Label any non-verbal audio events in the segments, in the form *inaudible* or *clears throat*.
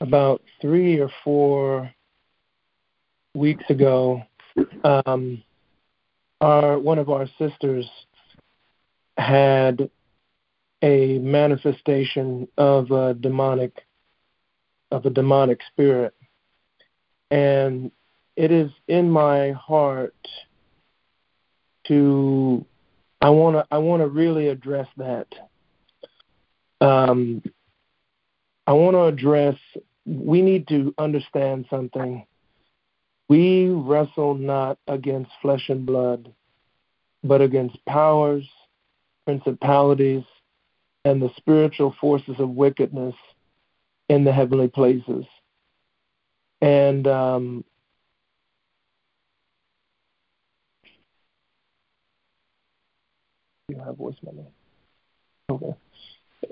about three or four weeks ago, um, our one of our sisters had a manifestation of a demonic of a demonic spirit, and it is in my heart to I want to I want to really address that. Um, I want to address. We need to understand something. We wrestle not against flesh and blood, but against powers, principalities, and the spiritual forces of wickedness in the heavenly places. And um, you have voice voicemail. Okay.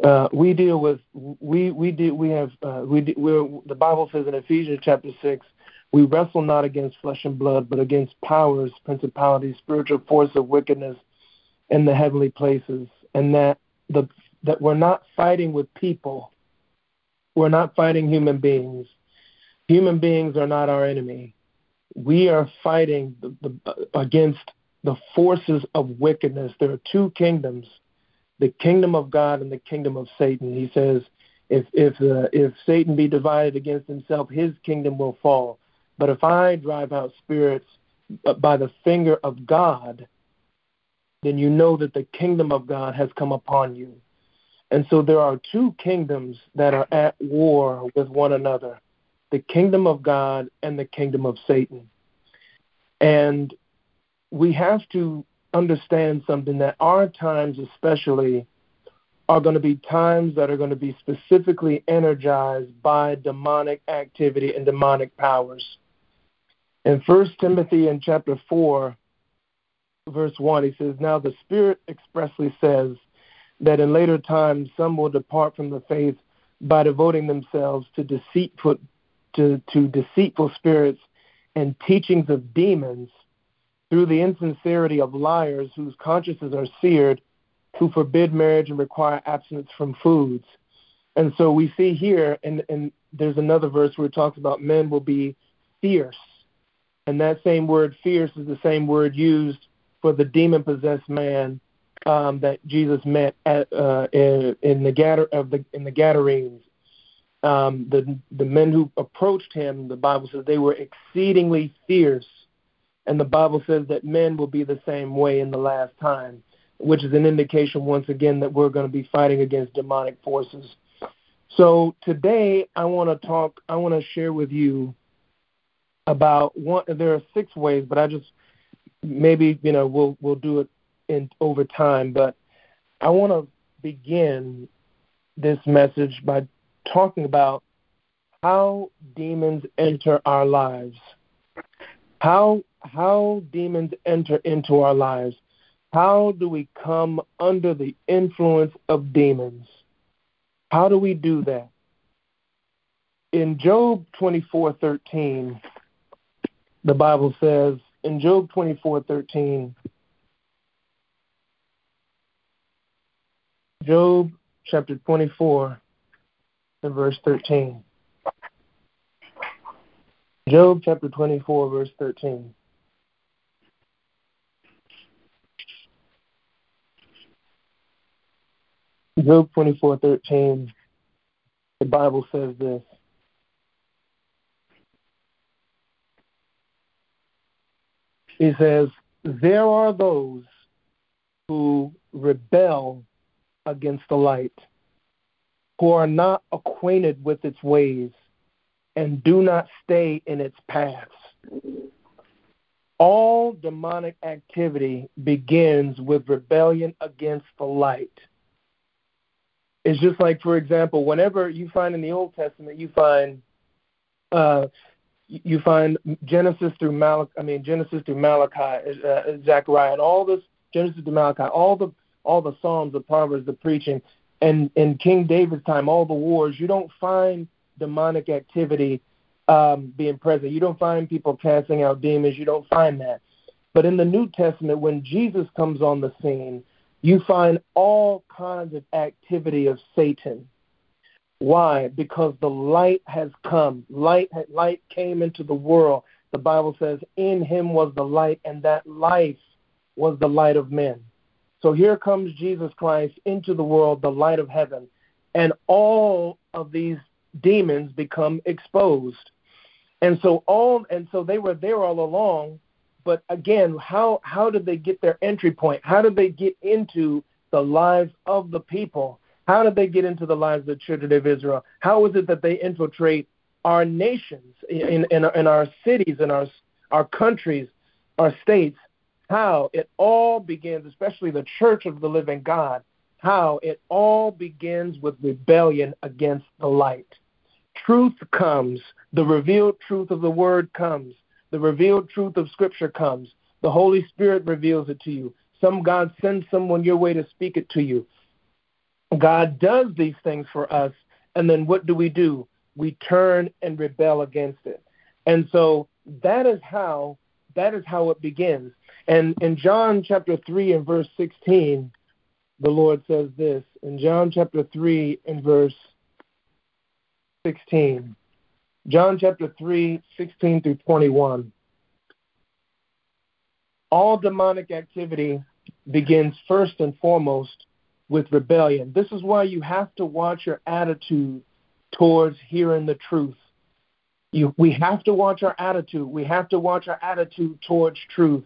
Uh, we deal with we we do we have uh, we we're, the Bible says in Ephesians chapter six we wrestle not against flesh and blood but against powers, principalities, spiritual force of wickedness in the heavenly places, and that the that we're not fighting with people, we're not fighting human beings. Human beings are not our enemy. We are fighting the, the, against the forces of wickedness. There are two kingdoms the kingdom of God and the kingdom of Satan. He says, if if uh, if Satan be divided against himself, his kingdom will fall. But if I drive out spirits by the finger of God, then you know that the kingdom of God has come upon you. And so there are two kingdoms that are at war with one another the kingdom of God and the kingdom of Satan. And we have to understand something that our times, especially, are going to be times that are going to be specifically energized by demonic activity and demonic powers. In 1 Timothy in chapter 4, verse 1, he says, Now the Spirit expressly says that in later times some will depart from the faith by devoting themselves to deceitful, to, to deceitful spirits and teachings of demons – through the insincerity of liars whose consciences are seared, who forbid marriage and require abstinence from foods. And so we see here, and, and there's another verse where it talks about men will be fierce. And that same word, fierce, is the same word used for the demon possessed man um, that Jesus met at, uh, in, in, the Gader, of the, in the Gadarenes. Um, the, the men who approached him, the Bible says they were exceedingly fierce and the Bible says that men will be the same way in the last time, which is an indication, once again, that we're going to be fighting against demonic forces. So today, I want to talk, I want to share with you about one. There are six ways, but I just maybe you know we'll we'll do it in over time. But I want to begin this message by talking about how demons enter our lives, how how demons enter into our lives. How do we come under the influence of demons? How do we do that? In Job 24:13, the Bible says, in Job 24:13, Job chapter 24 and verse 13. Job chapter 24 verse 13. Job 24:13, the Bible says this. He says, There are those who rebel against the light, who are not acquainted with its ways, and do not stay in its paths. All demonic activity begins with rebellion against the light. It's just like, for example, whenever you find in the Old Testament, you find uh, you find Genesis through Malachi. I mean Genesis through Malachi, uh, Zechariah, and all this Genesis to Malachi, all the all the Psalms, the Proverbs, the preaching, and in King David's time, all the wars. You don't find demonic activity um, being present. You don't find people casting out demons. You don't find that. But in the New Testament, when Jesus comes on the scene, you find all kinds of activity of Satan. Why? Because the light has come. Light, light came into the world. The Bible says, In him was the light, and that life was the light of men. So here comes Jesus Christ into the world, the light of heaven, and all of these demons become exposed. And so all and so they were there all along, but again, how how did they get their entry point? How did they get into the lives of the people? How did they get into the lives of the children of Israel? How is it that they infiltrate our nations, in, in, in our cities, in our, our countries, our states? How it all begins, especially the church of the living God, how it all begins with rebellion against the light. Truth comes, the revealed truth of the word comes, the revealed truth of Scripture comes. The Holy Spirit reveals it to you. Some God sends someone your way to speak it to you. God does these things for us, and then what do we do? We turn and rebel against it. And so that is how that is how it begins. And in John chapter 3 and verse 16, the Lord says this. In John chapter 3 and verse 16. John chapter 3, 16 through 21. All demonic activity begins first and foremost with rebellion. This is why you have to watch your attitude towards hearing the truth. You, we have to watch our attitude. We have to watch our attitude towards truth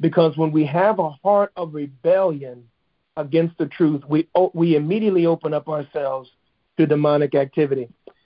because when we have a heart of rebellion against the truth, we, we immediately open up ourselves to demonic activity.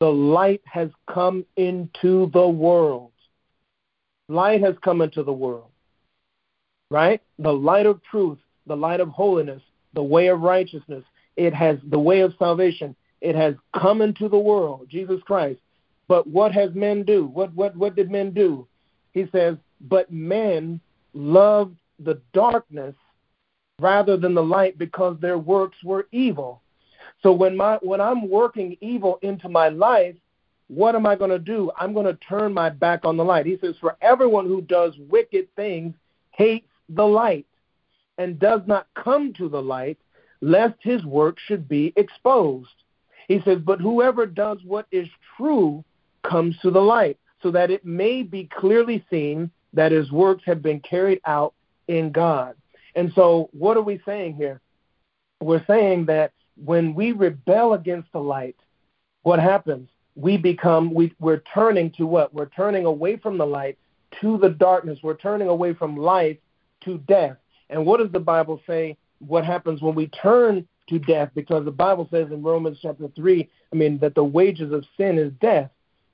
The light has come into the world. Light has come into the world, right? The light of truth, the light of holiness, the way of righteousness. It has the way of salvation. It has come into the world, Jesus Christ. But what has men do? What what what did men do? He says, but men loved the darkness rather than the light because their works were evil. So when my when I'm working evil into my life, what am I going to do? I'm going to turn my back on the light. He says, For everyone who does wicked things hates the light and does not come to the light, lest his work should be exposed. He says, But whoever does what is true comes to the light, so that it may be clearly seen that his works have been carried out in God. And so, what are we saying here? We're saying that when we rebel against the light, what happens? We become, we, we're turning to what? We're turning away from the light to the darkness. We're turning away from life to death. And what does the Bible say? What happens when we turn to death? Because the Bible says in Romans chapter 3, I mean, that the wages of sin is death.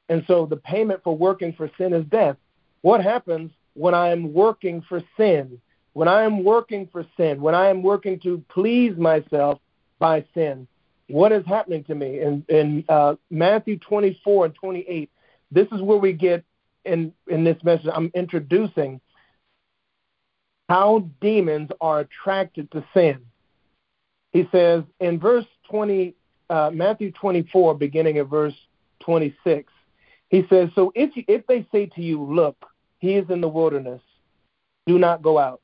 And so the payment for working for sin is death. What happens when I am working for sin? When I am working for sin, when I am working to please myself by sin, what is happening to me? In, in uh, Matthew 24 and 28, this is where we get in, in this message. I'm introducing how demons are attracted to sin. He says in verse 20, uh, Matthew 24, beginning at verse 26, he says, So if, if they say to you, Look, he is in the wilderness, do not go out.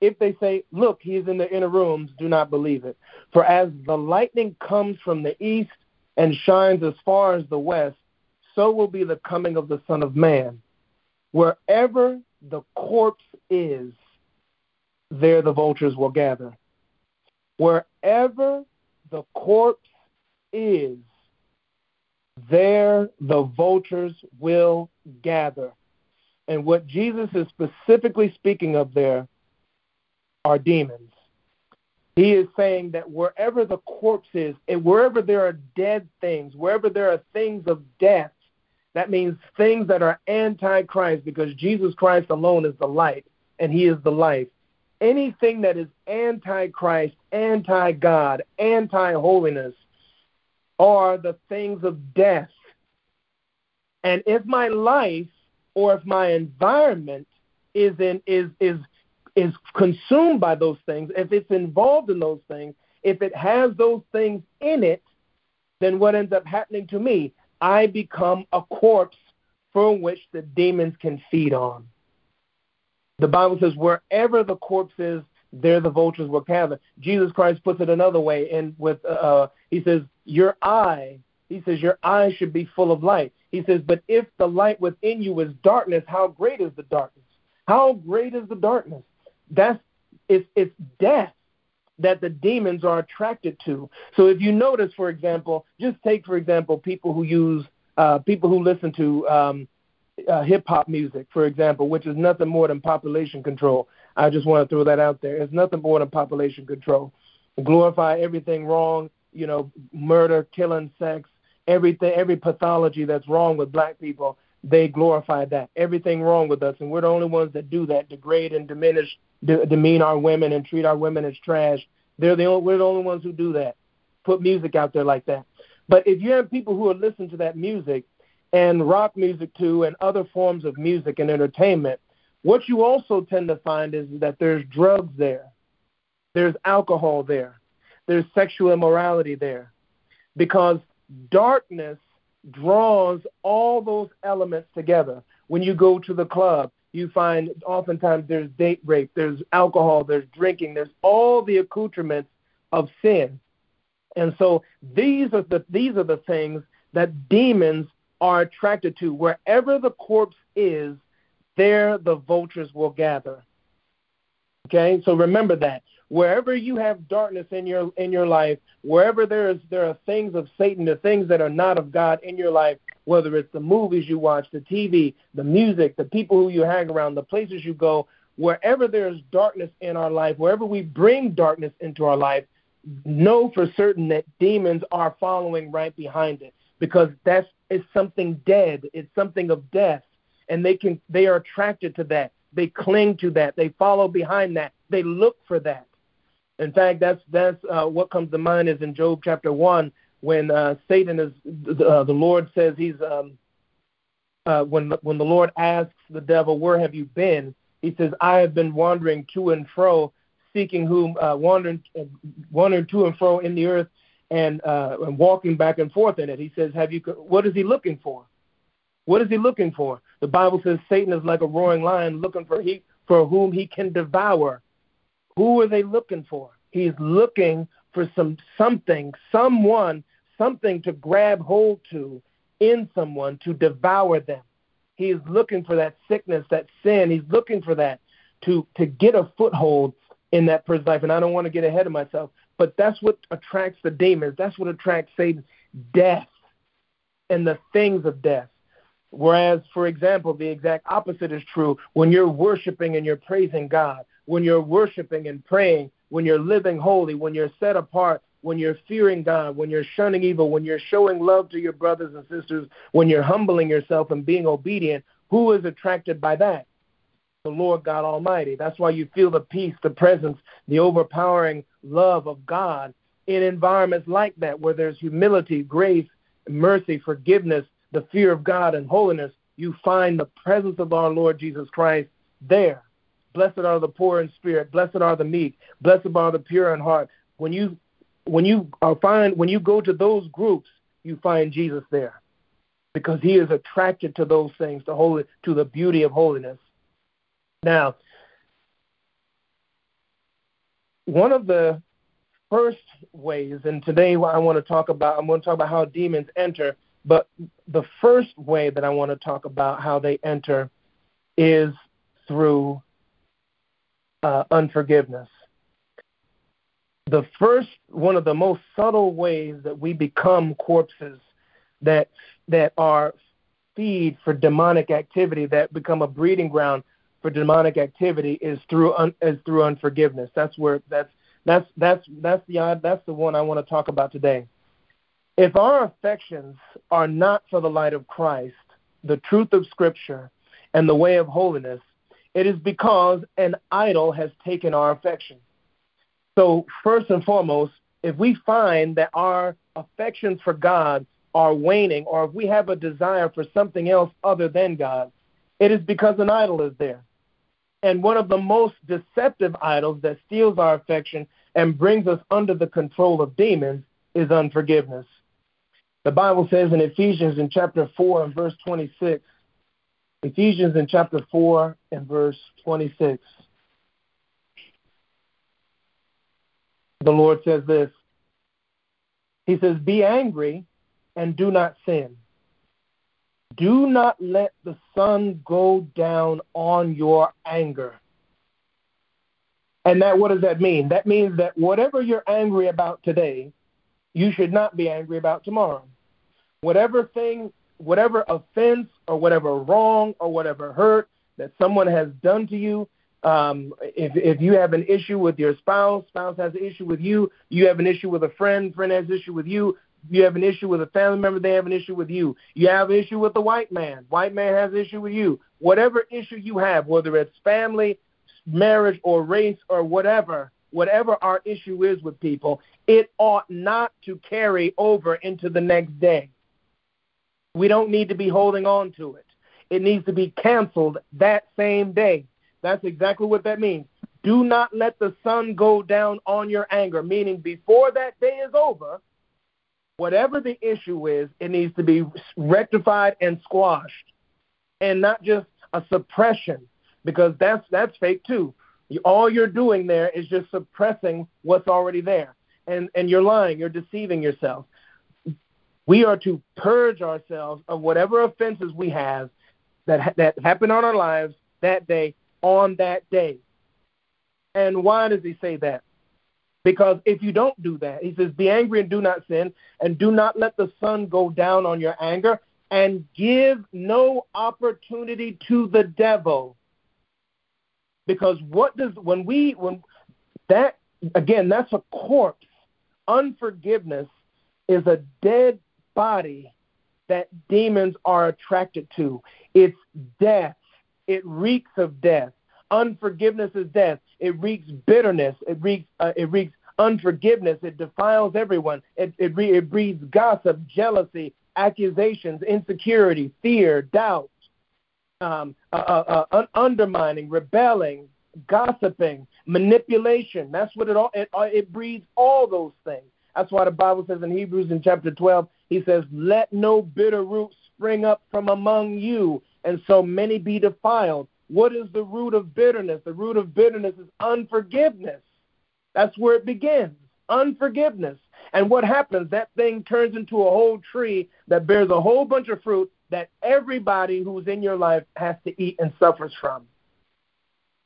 If they say, Look, he is in the inner rooms, do not believe it. For as the lightning comes from the east and shines as far as the west, so will be the coming of the Son of Man. Wherever the corpse is, there the vultures will gather. Wherever the corpse is, there the vultures will gather. And what Jesus is specifically speaking of there are demons. He is saying that wherever the corpse is, and wherever there are dead things, wherever there are things of death, that means things that are anti Christ because Jesus Christ alone is the light and he is the life anything that is anti Christ, anti God, anti holiness, are the things of death. And if my life or if my environment is in is is is consumed by those things, if it's involved in those things, if it has those things in it, then what ends up happening to me? I become a corpse from which the demons can feed on. The Bible says, wherever the corpse is, there the vultures will gather. Jesus Christ puts it another way, and with uh, uh, he says, your eye. He says your eye should be full of light. He says, but if the light within you is darkness, how great is the darkness? How great is the darkness? That's it's it's death that the demons are attracted to. So if you notice, for example, just take for example people who use uh, people who listen to um, uh, hip hop music, for example, which is nothing more than population control. I just want to throw that out there. It's nothing more than population control. Glorify everything wrong, you know, murder, killing, sex, everything, every pathology that's wrong with black people. They glorify that. Everything wrong with us, and we're the only ones that do that, degrade and diminish, de- demean our women and treat our women as trash. They're the only, we're the only ones who do that. Put music out there like that. But if you have people who are listening to that music and rock music too and other forms of music and entertainment, what you also tend to find is that there's drugs there, there's alcohol there, there's sexual immorality there, because darkness draws all those elements together. When you go to the club, you find oftentimes there's date rape, there's alcohol, there's drinking, there's all the accoutrements of sin. And so these are the these are the things that demons are attracted to. Wherever the corpse is, there the vultures will gather. Okay, so remember that. Wherever you have darkness in your in your life, wherever there is there are things of Satan, the things that are not of God in your life, whether it's the movies you watch, the TV, the music, the people who you hang around, the places you go, wherever there is darkness in our life, wherever we bring darkness into our life, know for certain that demons are following right behind it because that's it's something dead, it's something of death, and they can they are attracted to that. They cling to that. They follow behind that. They look for that. In fact, that's that's uh, what comes to mind is in Job chapter one when uh, Satan is uh, the Lord says he's um, uh, when when the Lord asks the devil, "Where have you been?" He says, "I have been wandering to and fro, seeking whom uh, wandering uh, wandering to and fro in the earth, and, uh, and walking back and forth in it." He says, "Have you? What is he looking for? What is he looking for?" The Bible says Satan is like a roaring lion looking for he for whom he can devour. Who are they looking for? He's looking for some something, someone, something to grab hold to in someone to devour them. He is looking for that sickness, that sin. He's looking for that to to get a foothold in that person's life. And I don't want to get ahead of myself, but that's what attracts the demons. That's what attracts Satan, death and the things of death. Whereas, for example, the exact opposite is true when you're worshiping and you're praising God, when you're worshiping and praying when you're living holy, when you're set apart, when you're fearing God, when you're shunning evil, when you're showing love to your brothers and sisters, when you're humbling yourself and being obedient, who is attracted by that? The Lord God Almighty. That's why you feel the peace, the presence, the overpowering love of God in environments like that where there's humility, grace, mercy, forgiveness, the fear of God, and holiness. You find the presence of our Lord Jesus Christ there. Blessed are the poor in spirit. Blessed are the meek. Blessed are the pure in heart. When you when you uh, find when you go to those groups, you find Jesus there, because He is attracted to those things, to holy, to the beauty of holiness. Now, one of the first ways, and today I want to talk about, I'm going to talk about how demons enter. But the first way that I want to talk about how they enter is through uh, unforgiveness. The first, one of the most subtle ways that we become corpses that that are feed for demonic activity, that become a breeding ground for demonic activity, is through un, is through unforgiveness. That's where that's that's that's that's the that's the one I want to talk about today. If our affections are not for the light of Christ, the truth of Scripture, and the way of holiness, it is because an idol has taken our affection. So, first and foremost, if we find that our affections for God are waning, or if we have a desire for something else other than God, it is because an idol is there. And one of the most deceptive idols that steals our affection and brings us under the control of demons is unforgiveness. The Bible says in Ephesians in chapter 4 and verse 26, Ephesians in chapter 4 and verse 26, the Lord says this. He says, Be angry and do not sin. Do not let the sun go down on your anger. And that what does that mean? That means that whatever you're angry about today, you should not be angry about tomorrow. Whatever thing, whatever offense or whatever wrong or whatever hurt that someone has done to you, um, if if you have an issue with your spouse, spouse has an issue with you, you have an issue with a friend, friend has an issue with you, you have an issue with a family member, they have an issue with you. You have an issue with the white man, white man has an issue with you. Whatever issue you have, whether it's family, marriage, or race, or whatever, whatever our issue is with people, it ought not to carry over into the next day. We don't need to be holding on to it. It needs to be canceled that same day. That's exactly what that means. Do not let the sun go down on your anger, meaning before that day is over, whatever the issue is, it needs to be rectified and squashed, and not just a suppression, because that's that's fake too. All you're doing there is just suppressing what's already there, and and you're lying, you're deceiving yourself. We are to purge ourselves of whatever offenses we have that that happen on our lives that day on that day. And why does he say that? Because if you don't do that, he says, Be angry and do not sin, and do not let the sun go down on your anger, and give no opportunity to the devil. Because what does, when we, when that, again, that's a corpse. Unforgiveness is a dead body that demons are attracted to. It's death. It reeks of death. Unforgiveness is death. It reeks bitterness. It reeks. Uh, it reeks unforgiveness. It defiles everyone. It it, re- it breeds gossip, jealousy, accusations, insecurity, fear, doubt, um, uh, uh, uh undermining, rebelling, gossiping, manipulation. That's what it all. It, it breeds all those things. That's why the Bible says in Hebrews in chapter 12, he says, "Let no bitter root spring up from among you, and so many be defiled." What is the root of bitterness? The root of bitterness is unforgiveness. That's where it begins unforgiveness. And what happens? That thing turns into a whole tree that bears a whole bunch of fruit that everybody who's in your life has to eat and suffers from.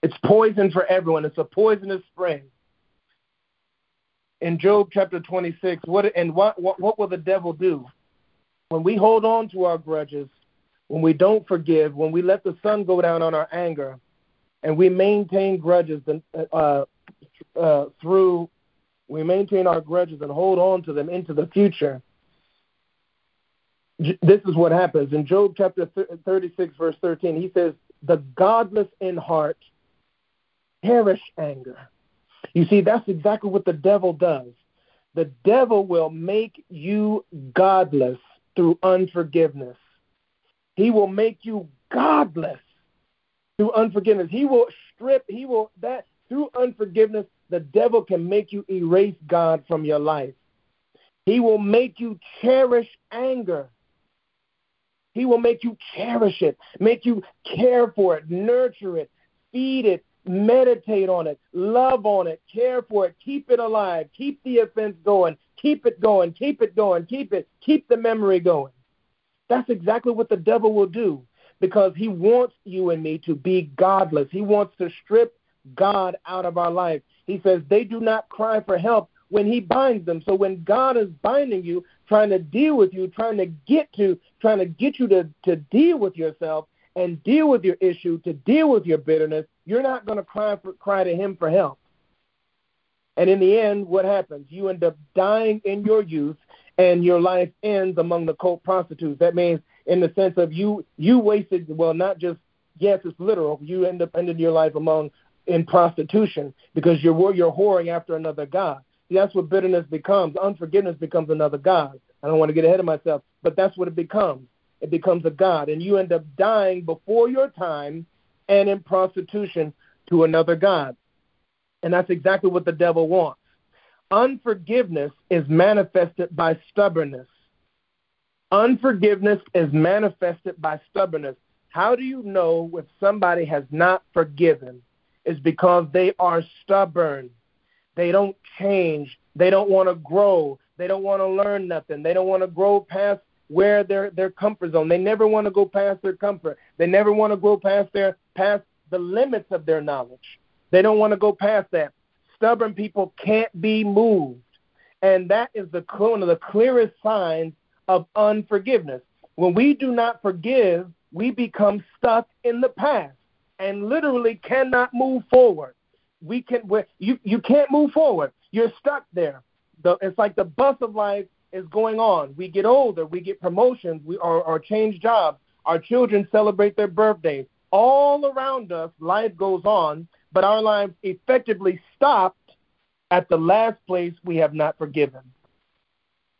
It's poison for everyone. It's a poisonous spring. In Job chapter 26, what and what, what what will the devil do? When we hold on to our grudges, when we don't forgive, when we let the sun go down on our anger, and we maintain grudges uh, uh, through, we maintain our grudges and hold on to them into the future. This is what happens in Job chapter 36, verse 13. He says, "The godless in heart perish anger." You see, that's exactly what the devil does. The devil will make you godless through unforgiveness. He will make you godless through unforgiveness. He will strip, he will that through unforgiveness, the devil can make you erase God from your life. He will make you cherish anger. He will make you cherish it, make you care for it, nurture it, feed it, meditate on it, love on it, care for it, keep it alive, keep the offense going, keep it going, keep it going, keep it, keep the memory going. That's exactly what the devil will do because he wants you and me to be godless. He wants to strip God out of our life. He says they do not cry for help when he binds them. So when God is binding you, trying to deal with you, trying to get to trying to get you to, to deal with yourself and deal with your issue, to deal with your bitterness, you're not going to cry for cry to him for help. And in the end, what happens? You end up dying in your youth and your life ends among the cult prostitutes. That means in the sense of you you wasted well not just yes it's literal you end up ending your life among in prostitution because you're you're whoring after another god. that's what bitterness becomes. Unforgiveness becomes another God. I don't want to get ahead of myself, but that's what it becomes. It becomes a God. And you end up dying before your time and in prostitution to another God. And that's exactly what the devil wants. Unforgiveness is manifested by stubbornness. Unforgiveness is manifested by stubbornness. How do you know if somebody has not forgiven? Is because they are stubborn. They don't change. They don't want to grow. They don't want to learn nothing. They don't want to grow past where their their comfort zone. They never want to go past their comfort. They never want to go past their past the limits of their knowledge. They don't want to go past that. Stubborn people can't be moved. And that is the one of the clearest signs of unforgiveness. When we do not forgive, we become stuck in the past and literally cannot move forward. We can you you can't move forward. You're stuck there. The, it's like the bus of life is going on. We get older, we get promotions, we or, or change jobs. Our children celebrate their birthdays. All around us, life goes on, but our lives effectively stopped at the last place we have not forgiven.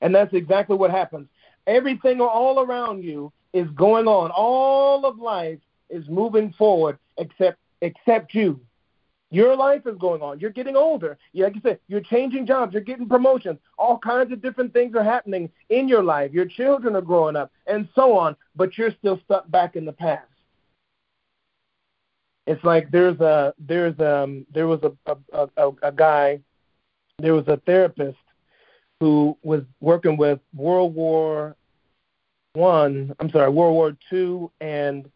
And that's exactly what happens. Everything all around you is going on. All of life is moving forward except except you. Your life is going on. You're getting older. Like you said, you're changing jobs. You're getting promotions. All kinds of different things are happening in your life. Your children are growing up, and so on. But you're still stuck back in the past. It's like there's a there's um there was a a, a, a guy, there was a therapist who was working with World War One. I'm sorry, World War Two and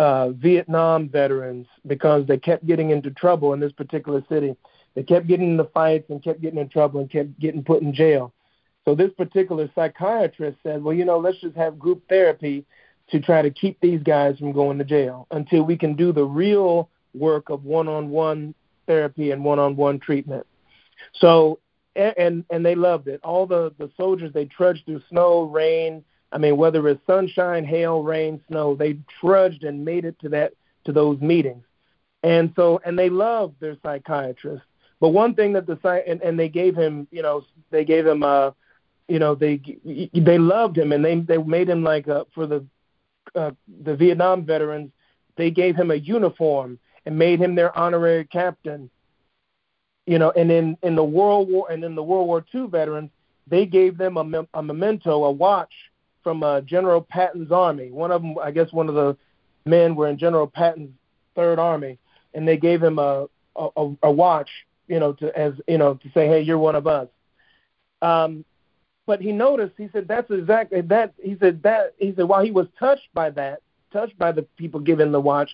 uh, Vietnam veterans because they kept getting into trouble in this particular city. They kept getting into fights and kept getting in trouble and kept getting put in jail. So this particular psychiatrist said, well, you know, let's just have group therapy to try to keep these guys from going to jail until we can do the real work of one-on-one therapy and one-on-one treatment. So and and they loved it. All the the soldiers they trudged through snow, rain, I mean, whether it's sunshine, hail, rain, snow, they trudged and made it to that to those meetings, and so and they loved their psychiatrist. But one thing that the and, and they gave him, you know, they gave him, uh, you know, they they loved him and they they made him like a, for the uh, the Vietnam veterans, they gave him a uniform and made him their honorary captain. You know, and in in the World War and in the World War II veterans, they gave them a, a memento, a watch from uh, General Patton's army. One of them, I guess, one of the men were in General Patton's Third Army, and they gave him a a, a watch, you know, to as you know to say, hey, you're one of us. Um, but he noticed. He said that's exactly that. He said that. He said while he was touched by that, touched by the people giving the watch,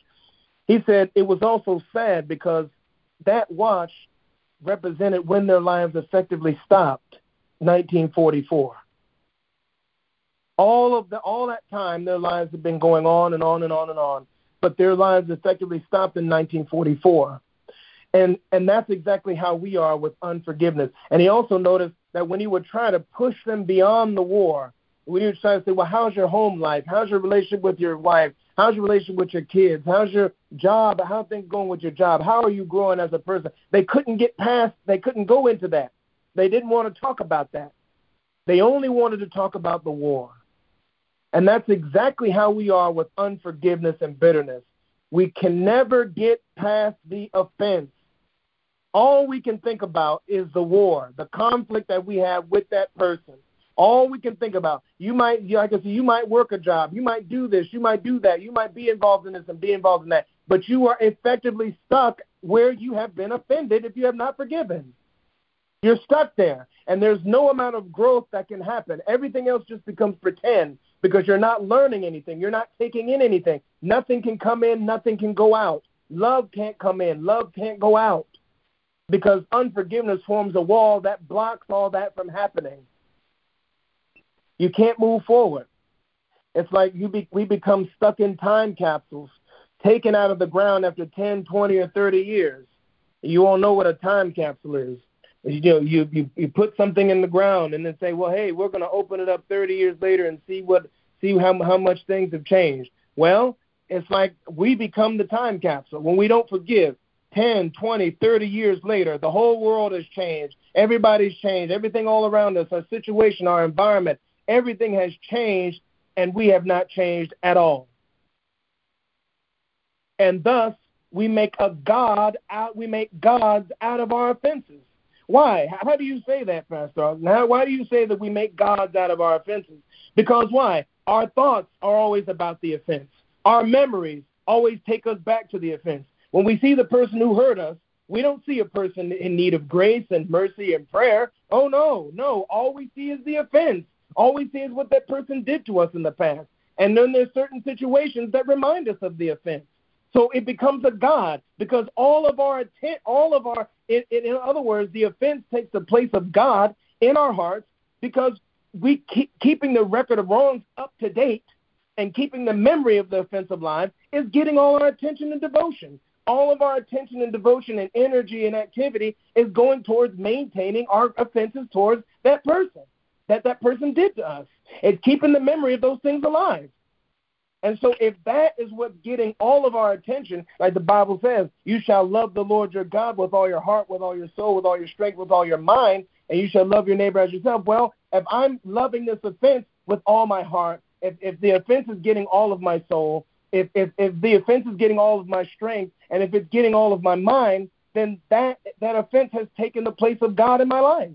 he said it was also sad because that watch represented when their lives effectively stopped, 1944 all of the all that time their lives have been going on and on and on and on but their lives effectively stopped in 1944 and and that's exactly how we are with unforgiveness. And he also noticed that when he would try to push them beyond the war when he would try to say well how's your home life? How's your relationship with your wife? How's your relationship with your kids? How's your job? How are things going with your job? How are you growing as a person? They couldn't get past they couldn't go into that. They didn't want to talk about that. They only wanted to talk about the war and that's exactly how we are with unforgiveness and bitterness. We can never get past the offense. All we can think about is the war, the conflict that we have with that person. All we can think about. You might, like I said, you might work a job, you might do this, you might do that, you might be involved in this and be involved in that, but you are effectively stuck where you have been offended if you have not forgiven. You're stuck there, and there's no amount of growth that can happen. Everything else just becomes pretend because you're not learning anything. You're not taking in anything. Nothing can come in, nothing can go out. Love can't come in, love can't go out because unforgiveness forms a wall that blocks all that from happening. You can't move forward. It's like you be, we become stuck in time capsules, taken out of the ground after 10, 20, or 30 years. You all know what a time capsule is you know you, you you put something in the ground and then say well hey we're going to open it up 30 years later and see what see how how much things have changed well it's like we become the time capsule when we don't forgive 10, 20, 30 years later, the whole world has changed. Everybody's changed. Everything all around us, our situation, our environment, everything has changed, and we have not changed at all. And thus, we make a God out, we make gods out of our offenses. Why? How do you say that, Pastor? Now, why do you say that we make gods out of our offenses? Because why? Our thoughts are always about the offense. Our memories always take us back to the offense. When we see the person who hurt us, we don't see a person in need of grace and mercy and prayer. Oh, no, no. All we see is the offense. All we see is what that person did to us in the past. And then there's certain situations that remind us of the offense. So it becomes a God because all of our intent, all of our, in, in other words, the offense takes the place of God in our hearts because we keep keeping the record of wrongs up to date and keeping the memory of the offense alive is getting all our attention and devotion. All of our attention and devotion and energy and activity is going towards maintaining our offenses towards that person that that person did to us. It's keeping the memory of those things alive. And so, if that is what's getting all of our attention, like the Bible says, you shall love the Lord your God with all your heart, with all your soul, with all your strength, with all your mind, and you shall love your neighbor as yourself. Well, if I'm loving this offense with all my heart, if, if the offense is getting all of my soul, if, if, if the offense is getting all of my strength, and if it's getting all of my mind, then that, that offense has taken the place of God in my life.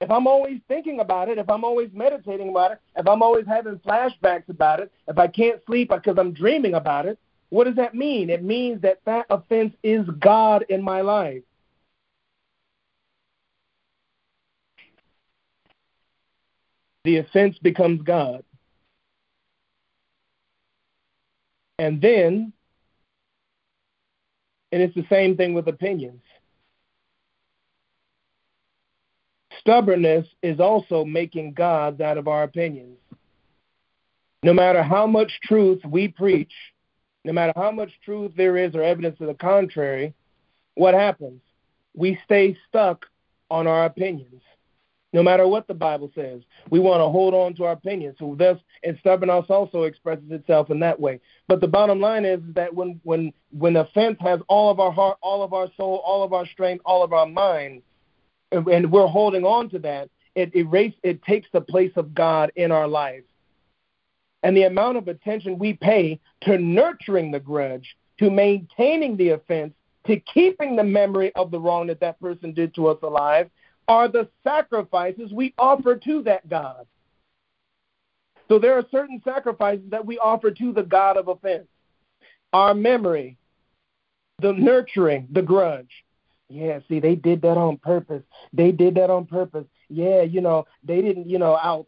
If I'm always thinking about it, if I'm always meditating about it, if I'm always having flashbacks about it, if I can't sleep because I'm dreaming about it, what does that mean? It means that that offense is God in my life. The offense becomes God. And then, and it's the same thing with opinions. Stubbornness is also making gods out of our opinions. No matter how much truth we preach, no matter how much truth there is or evidence to the contrary, what happens? We stay stuck on our opinions. No matter what the Bible says, we want to hold on to our opinions. So thus, and stubbornness also expresses itself in that way. But the bottom line is that when when when offense has all of our heart, all of our soul, all of our strength, all of our mind, and we're holding on to that, it erase it takes the place of God in our life. And the amount of attention we pay to nurturing the grudge, to maintaining the offense, to keeping the memory of the wrong that that person did to us alive, are the sacrifices we offer to that God. So there are certain sacrifices that we offer to the God of offense. Our memory, the nurturing, the grudge. Yeah, see, they did that on purpose. They did that on purpose. Yeah, you know, they didn't, you know, out.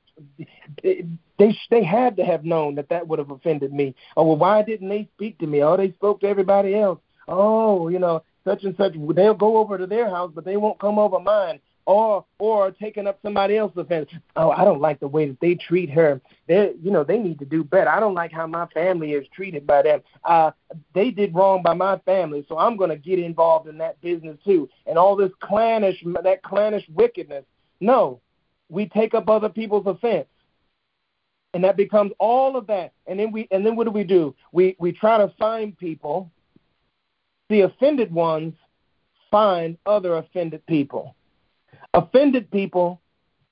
They they had to have known that that would have offended me. Oh, well, why didn't they speak to me? Oh, they spoke to everybody else. Oh, you know, such and such. They'll go over to their house, but they won't come over mine or or taking up somebody else's offense. Oh, I don't like the way that they treat her. They, you know, they need to do better. I don't like how my family is treated by them. Uh, they did wrong by my family, so I'm going to get involved in that business too. And all this clannish, that clannish wickedness. No, we take up other people's offense. And that becomes all of that. And then we and then what do we do? We we try to find people. The offended ones find other offended people Offended people,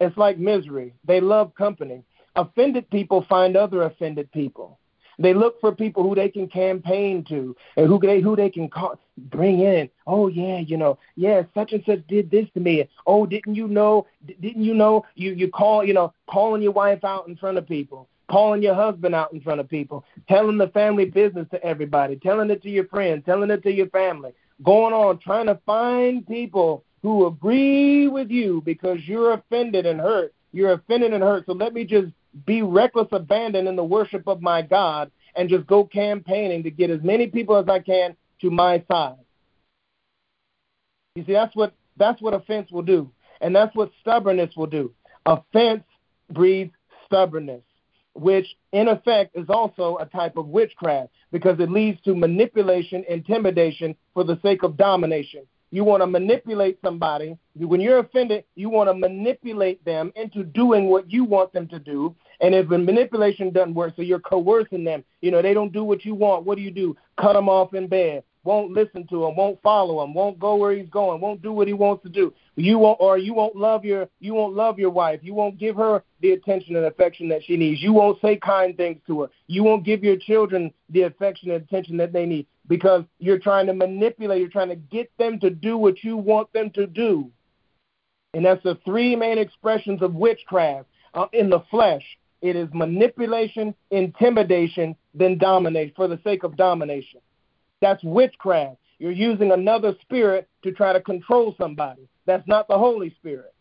it's like misery. They love company. Offended people find other offended people. They look for people who they can campaign to and who they who they can call, bring in. Oh yeah, you know, yeah, such and such did this to me. Oh, didn't you know? Didn't you know? You you call you know calling your wife out in front of people, calling your husband out in front of people, telling the family business to everybody, telling it to your friends, telling it to your family, going on trying to find people who agree with you because you're offended and hurt. You're offended and hurt. So let me just be reckless abandon in the worship of my God and just go campaigning to get as many people as I can to my side. You see, that's what that's what offense will do. And that's what stubbornness will do. Offense breeds stubbornness, which in effect is also a type of witchcraft because it leads to manipulation, intimidation for the sake of domination. You want to manipulate somebody. When you're offended, you want to manipulate them into doing what you want them to do. And if the manipulation doesn't work, so you're coercing them. You know, they don't do what you want. What do you do? Cut them off in bed. Won't listen to him, won't follow him, won't go where he's going, won't do what he wants to do. You won't, or you won't love your, you won't love your wife. You won't give her the attention and affection that she needs. You won't say kind things to her. You won't give your children the affection and attention that they need because you're trying to manipulate. You're trying to get them to do what you want them to do. And that's the three main expressions of witchcraft uh, in the flesh. It is manipulation, intimidation, then dominate for the sake of domination. That's witchcraft. You're using another spirit to try to control somebody. That's not the Holy Spirit.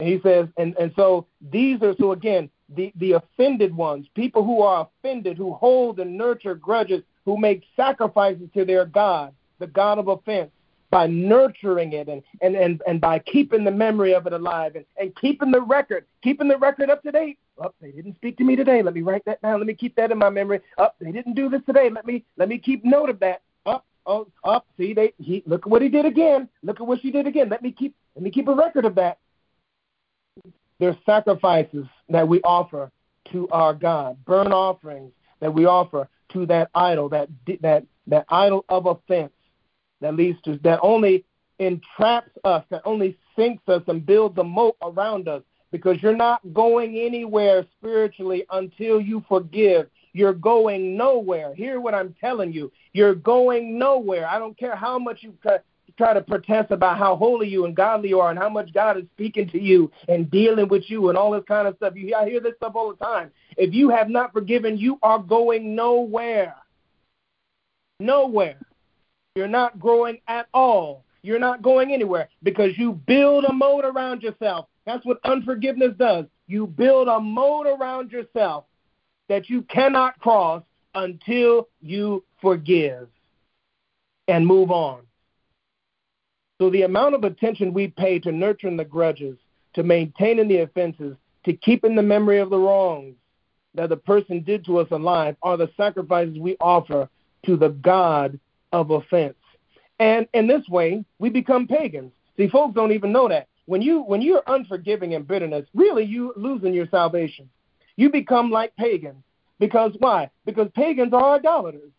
And he says, and, and so these are, so again, the, the offended ones, people who are offended, who hold and nurture grudges, who make sacrifices to their God, the God of offense, by nurturing it and, and, and, and by keeping the memory of it alive and, and keeping the record, keeping the record up to date. Oh, they didn't speak to me today. Let me write that down. Let me keep that in my memory. Oh, they didn't do this today. Let me let me keep note of that. Up, oh, up. Oh, see, they he look at what he did again. Look at what she did again. Let me keep let me keep a record of that. There's sacrifices that we offer to our God, burnt offerings that we offer to that idol, that that that idol of offense that leads to that only entraps us, that only sinks us and builds a moat around us because you're not going anywhere spiritually until you forgive. You're going nowhere. Hear what I'm telling you. You're going nowhere. I don't care how much you try to protest about how holy you and godly you are and how much God is speaking to you and dealing with you and all this kind of stuff. You I hear this stuff all the time. If you have not forgiven, you are going nowhere. Nowhere. You're not growing at all. You're not going anywhere because you build a moat around yourself. That's what unforgiveness does. You build a moat around yourself that you cannot cross until you forgive and move on. So, the amount of attention we pay to nurturing the grudges, to maintaining the offenses, to keeping the memory of the wrongs that the person did to us alive are the sacrifices we offer to the God of offense. And in this way, we become pagans. See, folks don't even know that. When you when you're unforgiving and bitterness, really you losing your salvation. You become like pagans. Because why? Because pagans are idolaters.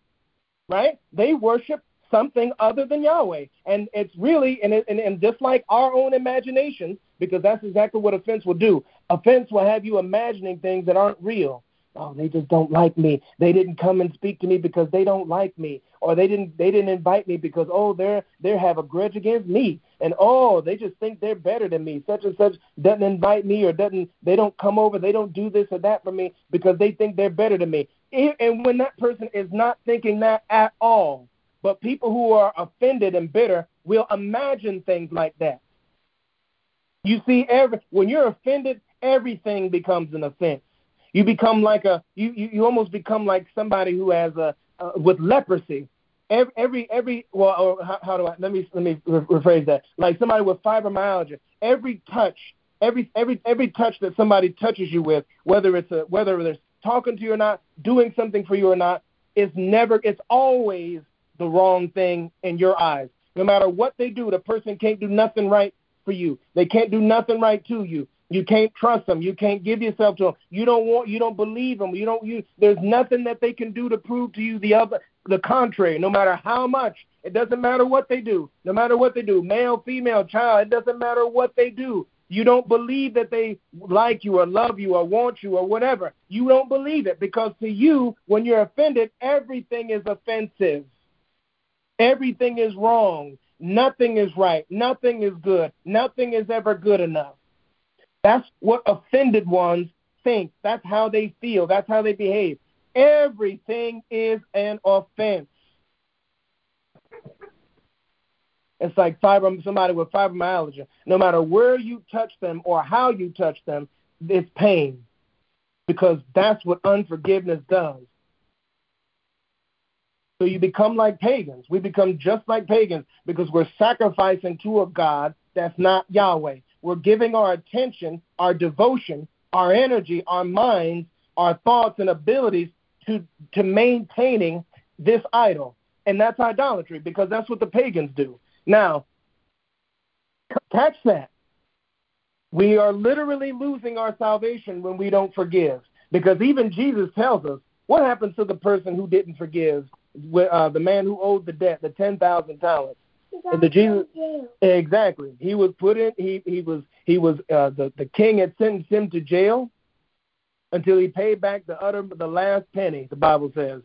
Right? They worship something other than Yahweh. And it's really and, and, and just like our own imaginations, because that's exactly what offense will do. Offense will have you imagining things that aren't real oh they just don't like me. They didn't come and speak to me because they don't like me. Or they didn't they didn't invite me because oh they're they have a grudge against me. And oh they just think they're better than me. Such and such doesn't invite me or doesn't they don't come over they don't do this or that for me because they think they're better than me. And when that person is not thinking that at all but people who are offended and bitter will imagine things like that. You see every when you're offended everything becomes an offense you become like a you you, you almost become like somebody who has a uh, with leprosy. Every every every well, or how, how do I let me let me rephrase that? Like somebody with fibromyalgia. Every touch, every every every touch that somebody touches you with, whether it's a whether they're talking to you or not, doing something for you or not, is never. It's always the wrong thing in your eyes. No matter what they do, the person can't do nothing right for you. They can't do nothing right to you. You can't trust them. You can't give yourself to them. You don't want. You don't believe them. You don't. You. There's nothing that they can do to prove to you the other, the contrary. No matter how much, it doesn't matter what they do. No matter what they do, male, female, child, it doesn't matter what they do. You don't believe that they like you or love you or want you or whatever. You don't believe it because to you, when you're offended, everything is offensive. Everything is wrong. Nothing is right. Nothing is good. Nothing is ever good enough. That's what offended ones think. That's how they feel. That's how they behave. Everything is an offense. It's like fibrom, somebody with fibromyalgia. No matter where you touch them or how you touch them, it's pain because that's what unforgiveness does. So you become like pagans. We become just like pagans because we're sacrificing to a God that's not Yahweh. We're giving our attention, our devotion, our energy, our minds, our thoughts and abilities to, to maintaining this idol. And that's idolatry because that's what the pagans do. Now, catch that. We are literally losing our salvation when we don't forgive. Because even Jesus tells us what happens to the person who didn't forgive uh, the man who owed the debt, the ten thousand talents. The Jesus exactly. He was put in. He he was he was uh, the the king had sentenced him to jail until he paid back the utter the last penny. The Bible says.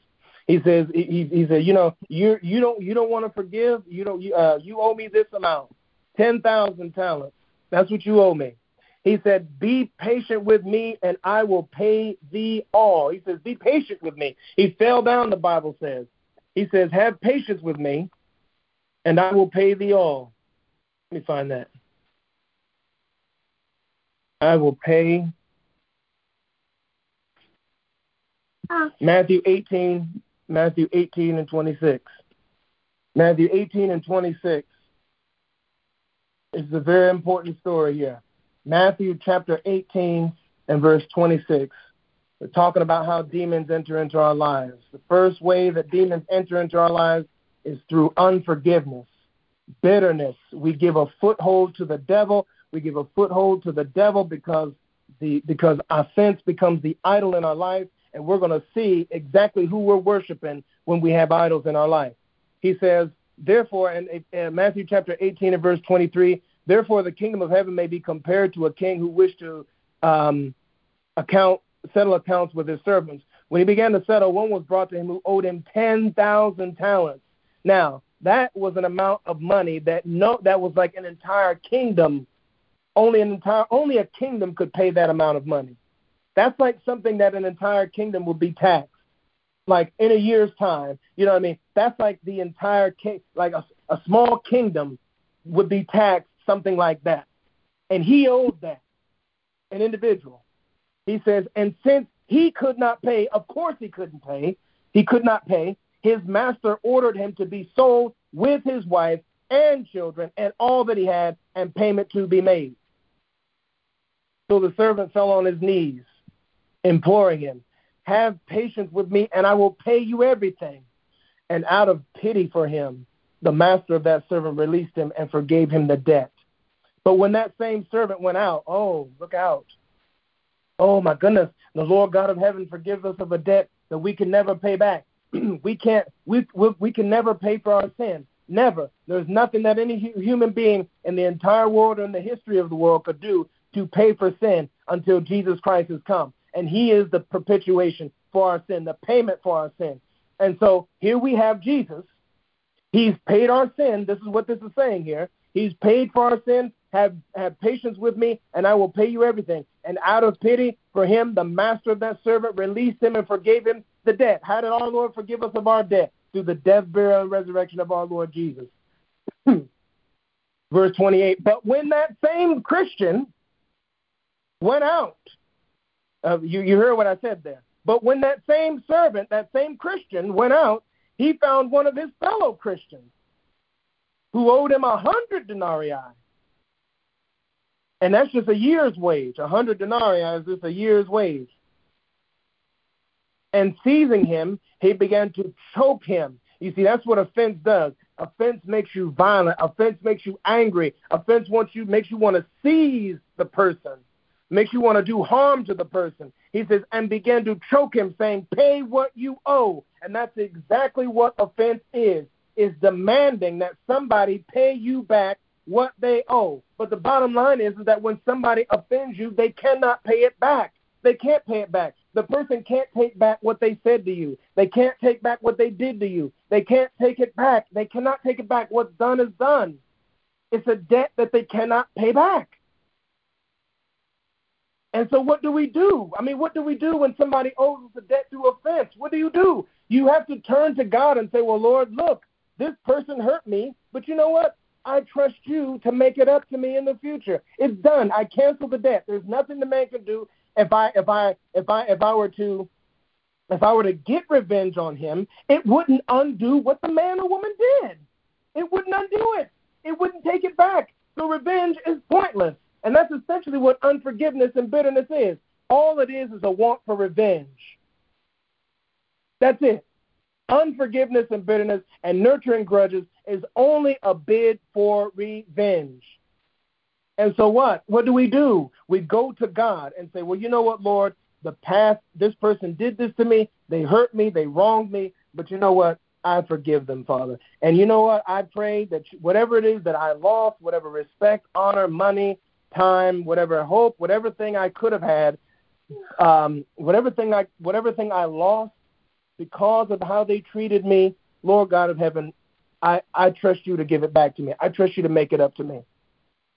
He says he he said you know you you don't you don't want to forgive you don't you uh you owe me this amount ten thousand talents that's what you owe me. He said, Be patient with me, and I will pay thee all. He says, Be patient with me. He fell down, the Bible says. He says, Have patience with me, and I will pay thee all. Let me find that. I will pay. Ah. Matthew 18, Matthew 18 and 26. Matthew 18 and 26 is a very important story here. Matthew chapter 18 and verse 26. We're talking about how demons enter into our lives. The first way that demons enter into our lives is through unforgiveness, bitterness. We give a foothold to the devil. We give a foothold to the devil because the because offense becomes the idol in our life, and we're going to see exactly who we're worshiping when we have idols in our life. He says, therefore, in, in Matthew chapter 18 and verse 23, therefore the kingdom of heaven may be compared to a king who wished to um, account settle accounts with his servants. When he began to settle, one was brought to him who owed him ten thousand talents. Now, that was an amount of money that no that was like an entire kingdom. Only an entire only a kingdom could pay that amount of money. That's like something that an entire kingdom would be taxed. Like in a year's time, you know what I mean? That's like the entire king like a, a small kingdom would be taxed something like that. And he owed that. An individual. He says, and since he could not pay, of course he couldn't pay, he could not pay, his master ordered him to be sold with his wife and children and all that he had, and payment to be made. So the servant fell on his knees, imploring him, Have patience with me, and I will pay you everything. And out of pity for him, the master of that servant released him and forgave him the debt. But when that same servant went out, oh, look out. Oh, my goodness. The Lord God of heaven forgives us of a debt that we can never pay back. *clears throat* we can't we, we we can never pay for our sin. Never. There's nothing that any human being in the entire world or in the history of the world could do to pay for sin until Jesus Christ has come. And he is the propitiation for our sin, the payment for our sin. And so here we have Jesus. He's paid our sin. This is what this is saying here. He's paid for our sin. Have have patience with me, and I will pay you everything. And out of pity for him, the master of that servant released him and forgave him the debt. How did our Lord forgive us of our debt? Through the death, burial, and resurrection of our Lord Jesus. *clears throat* Verse 28 But when that same Christian went out, uh, you, you heard what I said there. But when that same servant, that same Christian went out, he found one of his fellow Christians who owed him a hundred denarii. And that's just a year's wage. A hundred denarii is just a year's wage and seizing him, he began to choke him. You see, that's what offense does. Offense makes you violent. Offense makes you angry. Offense wants you makes you want to seize the person, makes you want to do harm to the person. He says, and began to choke him, saying, "Pay what you owe." And that's exactly what offense is: is demanding that somebody pay you back what they owe. But the bottom line is, is that when somebody offends you, they cannot pay it back. They can't pay it back. The person can't take back what they said to you. They can't take back what they did to you. They can't take it back. They cannot take it back. What's done is done. It's a debt that they cannot pay back. And so, what do we do? I mean, what do we do when somebody owes us a debt through offense? What do you do? You have to turn to God and say, Well, Lord, look, this person hurt me, but you know what? I trust you to make it up to me in the future. It's done. I cancel the debt. There's nothing the man can do if I if I if I if I were to if I were to get revenge on him, it wouldn't undo what the man or woman did. It wouldn't undo it. It wouldn't take it back. So revenge is pointless. And that's essentially what unforgiveness and bitterness is. All it is is a want for revenge. That's it. Unforgiveness and bitterness and nurturing grudges is only a bid for revenge. And so what? What do we do? We go to God and say, Well, you know what, Lord? The past, this person did this to me. They hurt me. They wronged me. But you know what? I forgive them, Father. And you know what? I pray that whatever it is that I lost, whatever respect, honor, money, time, whatever hope, whatever thing I could have had, um, whatever thing I whatever thing I lost because of how they treated me, Lord God of heaven, I, I trust you to give it back to me. I trust you to make it up to me.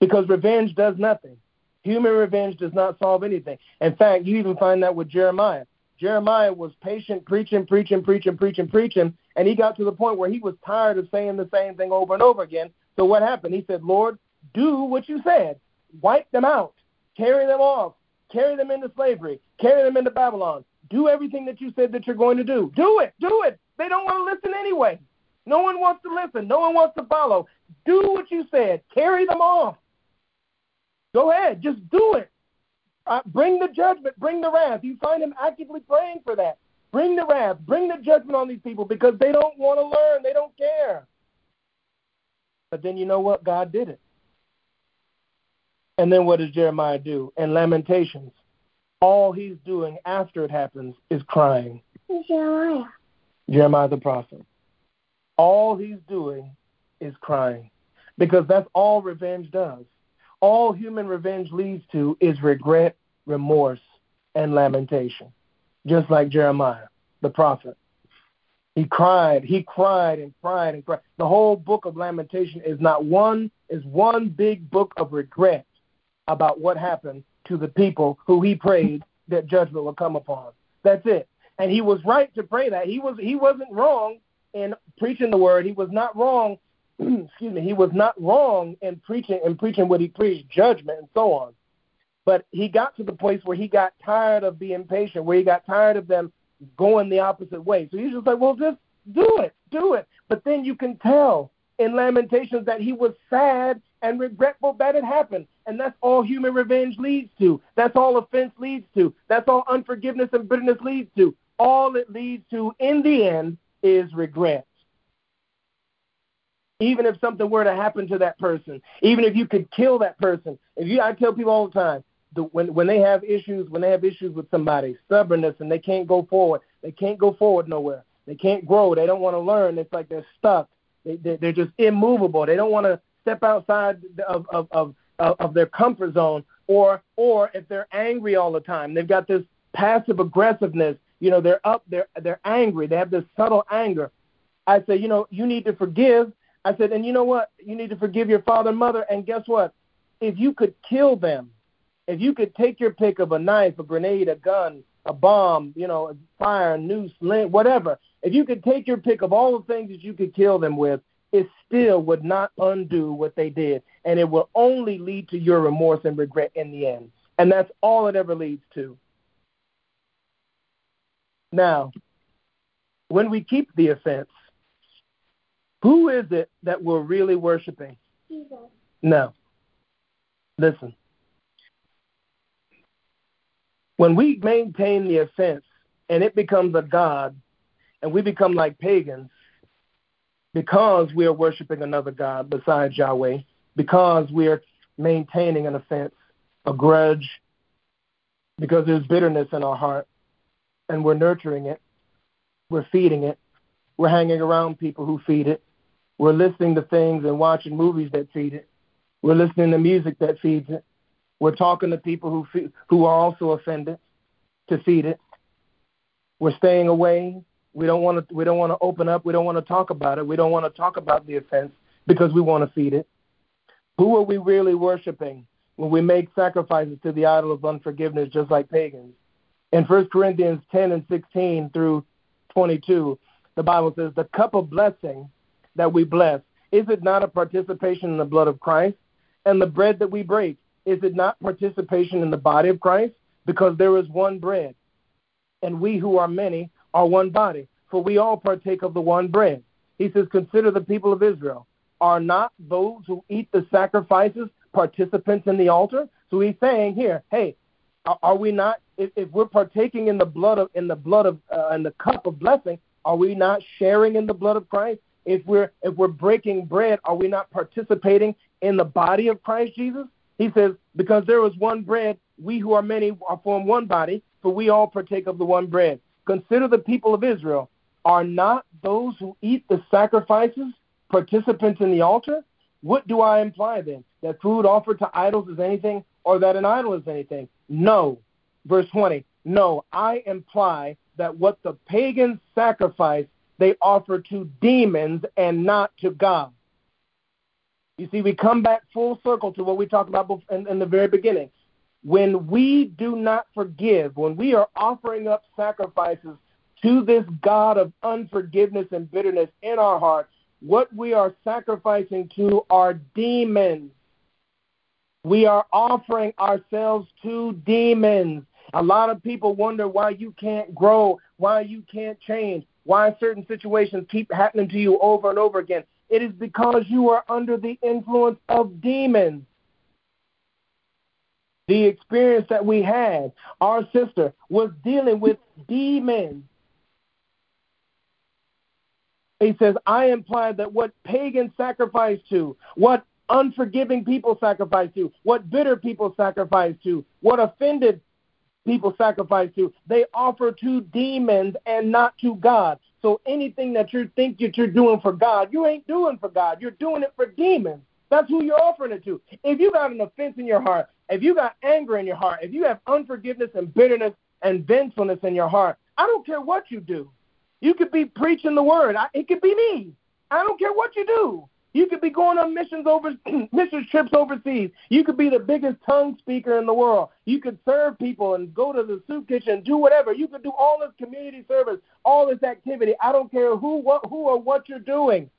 Because revenge does nothing. Human revenge does not solve anything. In fact, you even find that with Jeremiah. Jeremiah was patient, preaching, preaching, preaching, preaching, preaching, and he got to the point where he was tired of saying the same thing over and over again. So what happened? He said, Lord, do what you said. Wipe them out. Carry them off. Carry them into slavery. Carry them into Babylon. Do everything that you said that you're going to do. Do it. Do it. They don't want to listen anyway. No one wants to listen. No one wants to follow. Do what you said. Carry them off. Go ahead. Just do it. Uh, bring the judgment. Bring the wrath. You find him actively praying for that. Bring the wrath. Bring the judgment on these people because they don't want to learn. They don't care. But then you know what? God did it. And then what does Jeremiah do? In Lamentations, all he's doing after it happens is crying. Jeremiah. Jeremiah the prophet. All he's doing is crying because that's all revenge does. All human revenge leads to is regret, remorse, and lamentation, just like Jeremiah the prophet. He cried, he cried and cried and cried. The whole book of Lamentation is not one, is one big book of regret about what happened to the people who he prayed that judgment would come upon. That's it. And he was right to pray that. He was he wasn't wrong in preaching the word. He was not wrong *clears throat* excuse me, he was not wrong in preaching and preaching what he preached, judgment and so on. But he got to the place where he got tired of being patient, where he got tired of them going the opposite way. So he's just like, well, just do it, do it. But then you can tell in Lamentations that he was sad and regretful that it happened. And that's all human revenge leads to. That's all offense leads to. That's all unforgiveness and bitterness leads to. All it leads to in the end is regret. Even if something were to happen to that person, even if you could kill that person, if you, I tell people all the time, the, when when they have issues, when they have issues with somebody, stubbornness, and they can't go forward, they can't go forward nowhere. They can't grow. They don't want to learn. It's like they're stuck. They, they they're just immovable. They don't want to step outside of of of of their comfort zone. Or or if they're angry all the time, they've got this passive aggressiveness. You know, they're up. They're they're angry. They have this subtle anger. I say, you know, you need to forgive I said, and you know what? You need to forgive your father and mother. And guess what? If you could kill them, if you could take your pick of a knife, a grenade, a gun, a bomb, you know, fire, noose, lint, whatever, if you could take your pick of all the things that you could kill them with, it still would not undo what they did. And it will only lead to your remorse and regret in the end. And that's all it ever leads to. Now, when we keep the offense, who is it that we're really worshiping? Jesus. No. Listen. When we maintain the offense and it becomes a God and we become like pagans because we are worshiping another God besides Yahweh, because we are maintaining an offense, a grudge, because there's bitterness in our heart and we're nurturing it, we're feeding it, we're hanging around people who feed it, we're listening to things and watching movies that feed it. We're listening to music that feeds it. We're talking to people who who are also offended to feed it. We're staying away. We don't want to. We don't want to open up. We don't want to talk about it. We don't want to talk about the offense because we want to feed it. Who are we really worshiping when we make sacrifices to the idol of unforgiveness, just like pagans? In 1 Corinthians 10 and 16 through 22, the Bible says, "The cup of blessing." That we bless, is it not a participation in the blood of Christ? And the bread that we break, is it not participation in the body of Christ? Because there is one bread, and we who are many are one body, for we all partake of the one bread. He says, Consider the people of Israel. Are not those who eat the sacrifices participants in the altar? So he's saying here, hey, are we not? If, if we're partaking in the blood of in the blood of uh, in the cup of blessing, are we not sharing in the blood of Christ? If we're if we're breaking bread, are we not participating in the body of Christ Jesus? He says, because there is one bread, we who are many are form one body, for we all partake of the one bread. Consider the people of Israel. Are not those who eat the sacrifices participants in the altar? What do I imply then? That food offered to idols is anything, or that an idol is anything? No. Verse 20. No, I imply that what the pagans sacrifice, they offer to demons and not to God. You see, we come back full circle to what we talked about in, in the very beginning. When we do not forgive, when we are offering up sacrifices to this God of unforgiveness and bitterness in our hearts, what we are sacrificing to are demons. We are offering ourselves to demons. A lot of people wonder why you can't grow, why you can't change, why certain situations keep happening to you over and over again. It is because you are under the influence of demons. The experience that we had, our sister was dealing with demons. He says, I imply that what pagans sacrifice to, what unforgiving people sacrifice to, what bitter people sacrifice to, what offended people sacrifice to, they offer to demons and not to God. So anything that you think that you're doing for God, you ain't doing for God. You're doing it for demons. That's who you're offering it to. If you got an offense in your heart, if you got anger in your heart, if you have unforgiveness and bitterness and vengefulness in your heart, I don't care what you do. You could be preaching the word. I, it could be me. I don't care what you do. You could be going on missions over *clears throat* missions trips overseas. You could be the biggest tongue speaker in the world. You could serve people and go to the soup kitchen, do whatever. You could do all this community service, all this activity. I don't care who, what, who, or what you're doing.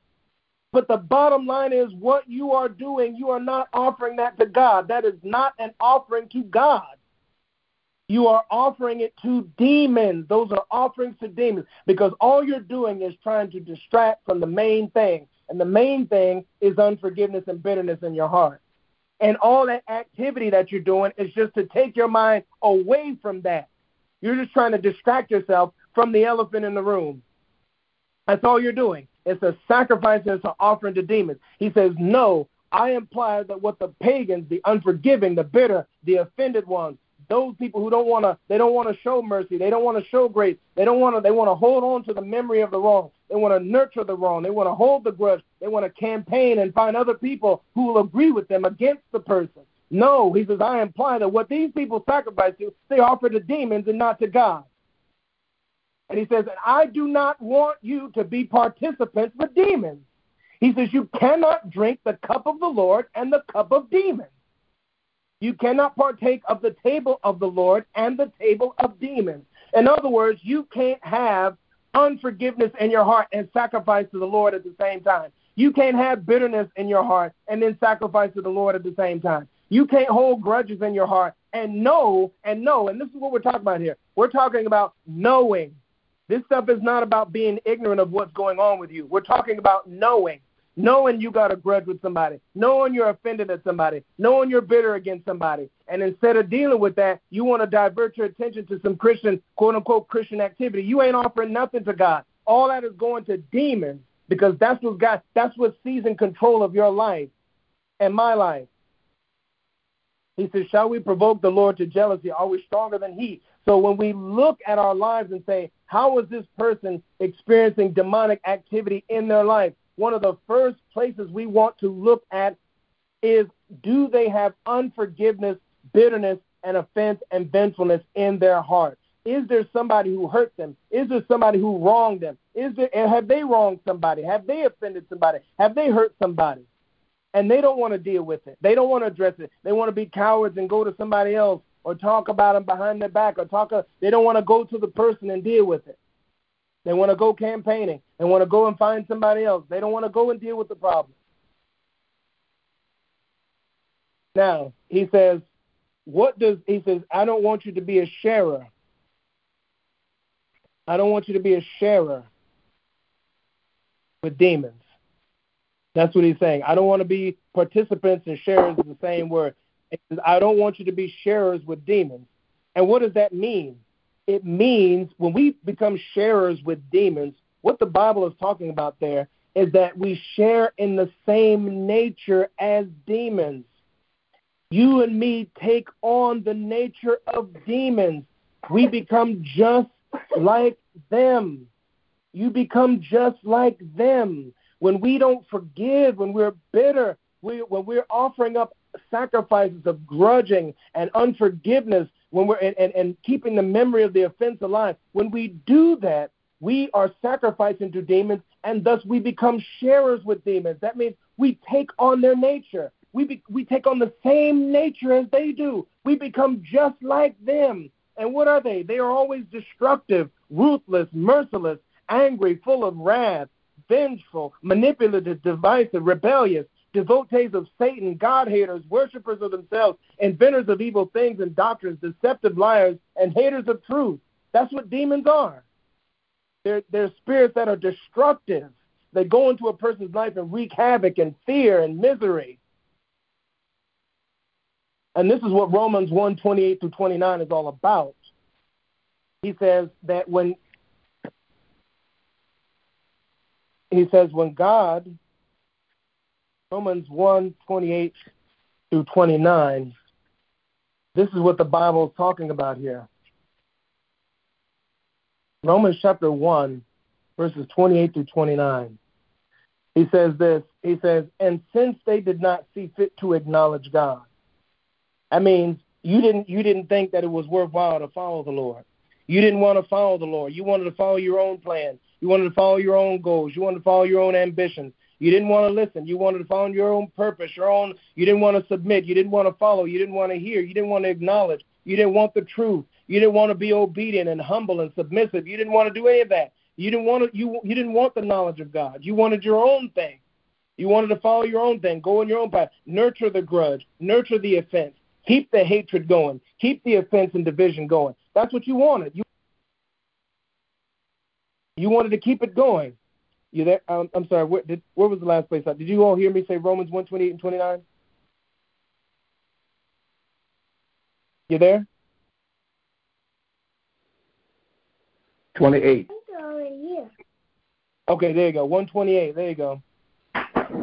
But the bottom line is what you are doing, you are not offering that to God. That is not an offering to God. You are offering it to demons. Those are offerings to demons because all you're doing is trying to distract from the main thing. And the main thing is unforgiveness and bitterness in your heart. And all that activity that you're doing is just to take your mind away from that. You're just trying to distract yourself from the elephant in the room. That's all you're doing. It's a sacrifice and it's an offering to demons. He says, No, I imply that what the pagans, the unforgiving, the bitter, the offended ones, those people who don't want to they don't want to show mercy they don't want to show grace they don't want to they want to hold on to the memory of the wrong they want to nurture the wrong they want to hold the grudge they want to campaign and find other people who will agree with them against the person. No he says i imply that what these people sacrifice to they offer to demons and not to god. And he says i do not want you to be participants with demons. He says you cannot drink the cup of the lord and the cup of demons you cannot partake of the table of the Lord and the table of demons. In other words, you can't have unforgiveness in your heart and sacrifice to the Lord at the same time. You can't have bitterness in your heart and then sacrifice to the Lord at the same time. You can't hold grudges in your heart and know and know. And this is what we're talking about here. We're talking about knowing. This stuff is not about being ignorant of what's going on with you. We're talking about knowing knowing you got a grudge with somebody, knowing you're offended at somebody, knowing you're bitter against somebody. And instead of dealing with that, you want to divert your attention to some Christian, quote unquote, Christian activity. You ain't offering nothing to God. All that is going to demons because that's what God, that's what seizing control of your life and my life. He says, Shall we provoke the Lord to jealousy? Are we stronger than He? So when we look at our lives and say, How is this person experiencing demonic activity in their life? One of the first places we want to look at is do they have unforgiveness, bitterness, and offense and vengefulness in their heart? Is there somebody who hurt them? Is there somebody who wronged them? Is there have they wronged somebody? Have they offended somebody? Have they hurt somebody? And they don't want to deal with it. They don't want to address it. They want to be cowards and go to somebody else or talk about them behind their back or talk. Uh, they don't want to go to the person and deal with it. They want to go campaigning. They want to go and find somebody else. They don't want to go and deal with the problem. Now, he says, what does he says, I don't want you to be a sharer. I don't want you to be a sharer with demons. That's what he's saying. I don't want to be participants and sharers is the same word. Says, I don't want you to be sharers with demons. And what does that mean? It means when we become sharers with demons, what the Bible is talking about there is that we share in the same nature as demons. You and me take on the nature of demons. We become just like them. you become just like them. When we don't forgive, when we're bitter, we, when we're offering up sacrifices of grudging and unforgiveness, when we're and, and, and keeping the memory of the offense alive, when we do that, we are sacrificing to demons, and thus we become sharers with demons. That means we take on their nature. We, be, we take on the same nature as they do. We become just like them. And what are they? They are always destructive, ruthless, merciless, angry, full of wrath, vengeful, manipulative, divisive, rebellious, devotees of Satan, God haters, worshippers of themselves, inventors of evil things and doctrines, deceptive liars, and haters of truth. That's what demons are. They're, they're spirits that are destructive. They go into a person's life and wreak havoc and fear and misery. And this is what Romans 1 28 through 29 is all about. He says that when he says when God Romans 1 28 through 29, this is what the Bible is talking about here. Romans chapter 1, verses 28 through 29. He says this He says, And since they did not see fit to acknowledge God, that means you didn't you didn't think that it was worthwhile to follow the Lord. You didn't want to follow the Lord. You wanted to follow your own plan. You wanted to follow your own goals. You wanted to follow your own ambitions. You didn't want to listen. You wanted to follow your own purpose, your own. You didn't want to submit. You didn't want to follow. You didn't want to hear. You didn't want to acknowledge. You didn't want the truth. You didn't want to be obedient and humble and submissive. You didn't want to do any of that. You didn't want to. You you didn't want the knowledge of God. You wanted your own thing. You wanted to follow your own thing, go in your own path, nurture the grudge, nurture the offense, Keep the hatred going. Keep the offense and division going. That's what you wanted. You, you wanted to keep it going. You there? Um, I'm sorry. Where, did, where was the last place? Did you all hear me say Romans 128 and 29? You there? 28. Okay, there you go. 128. There you go.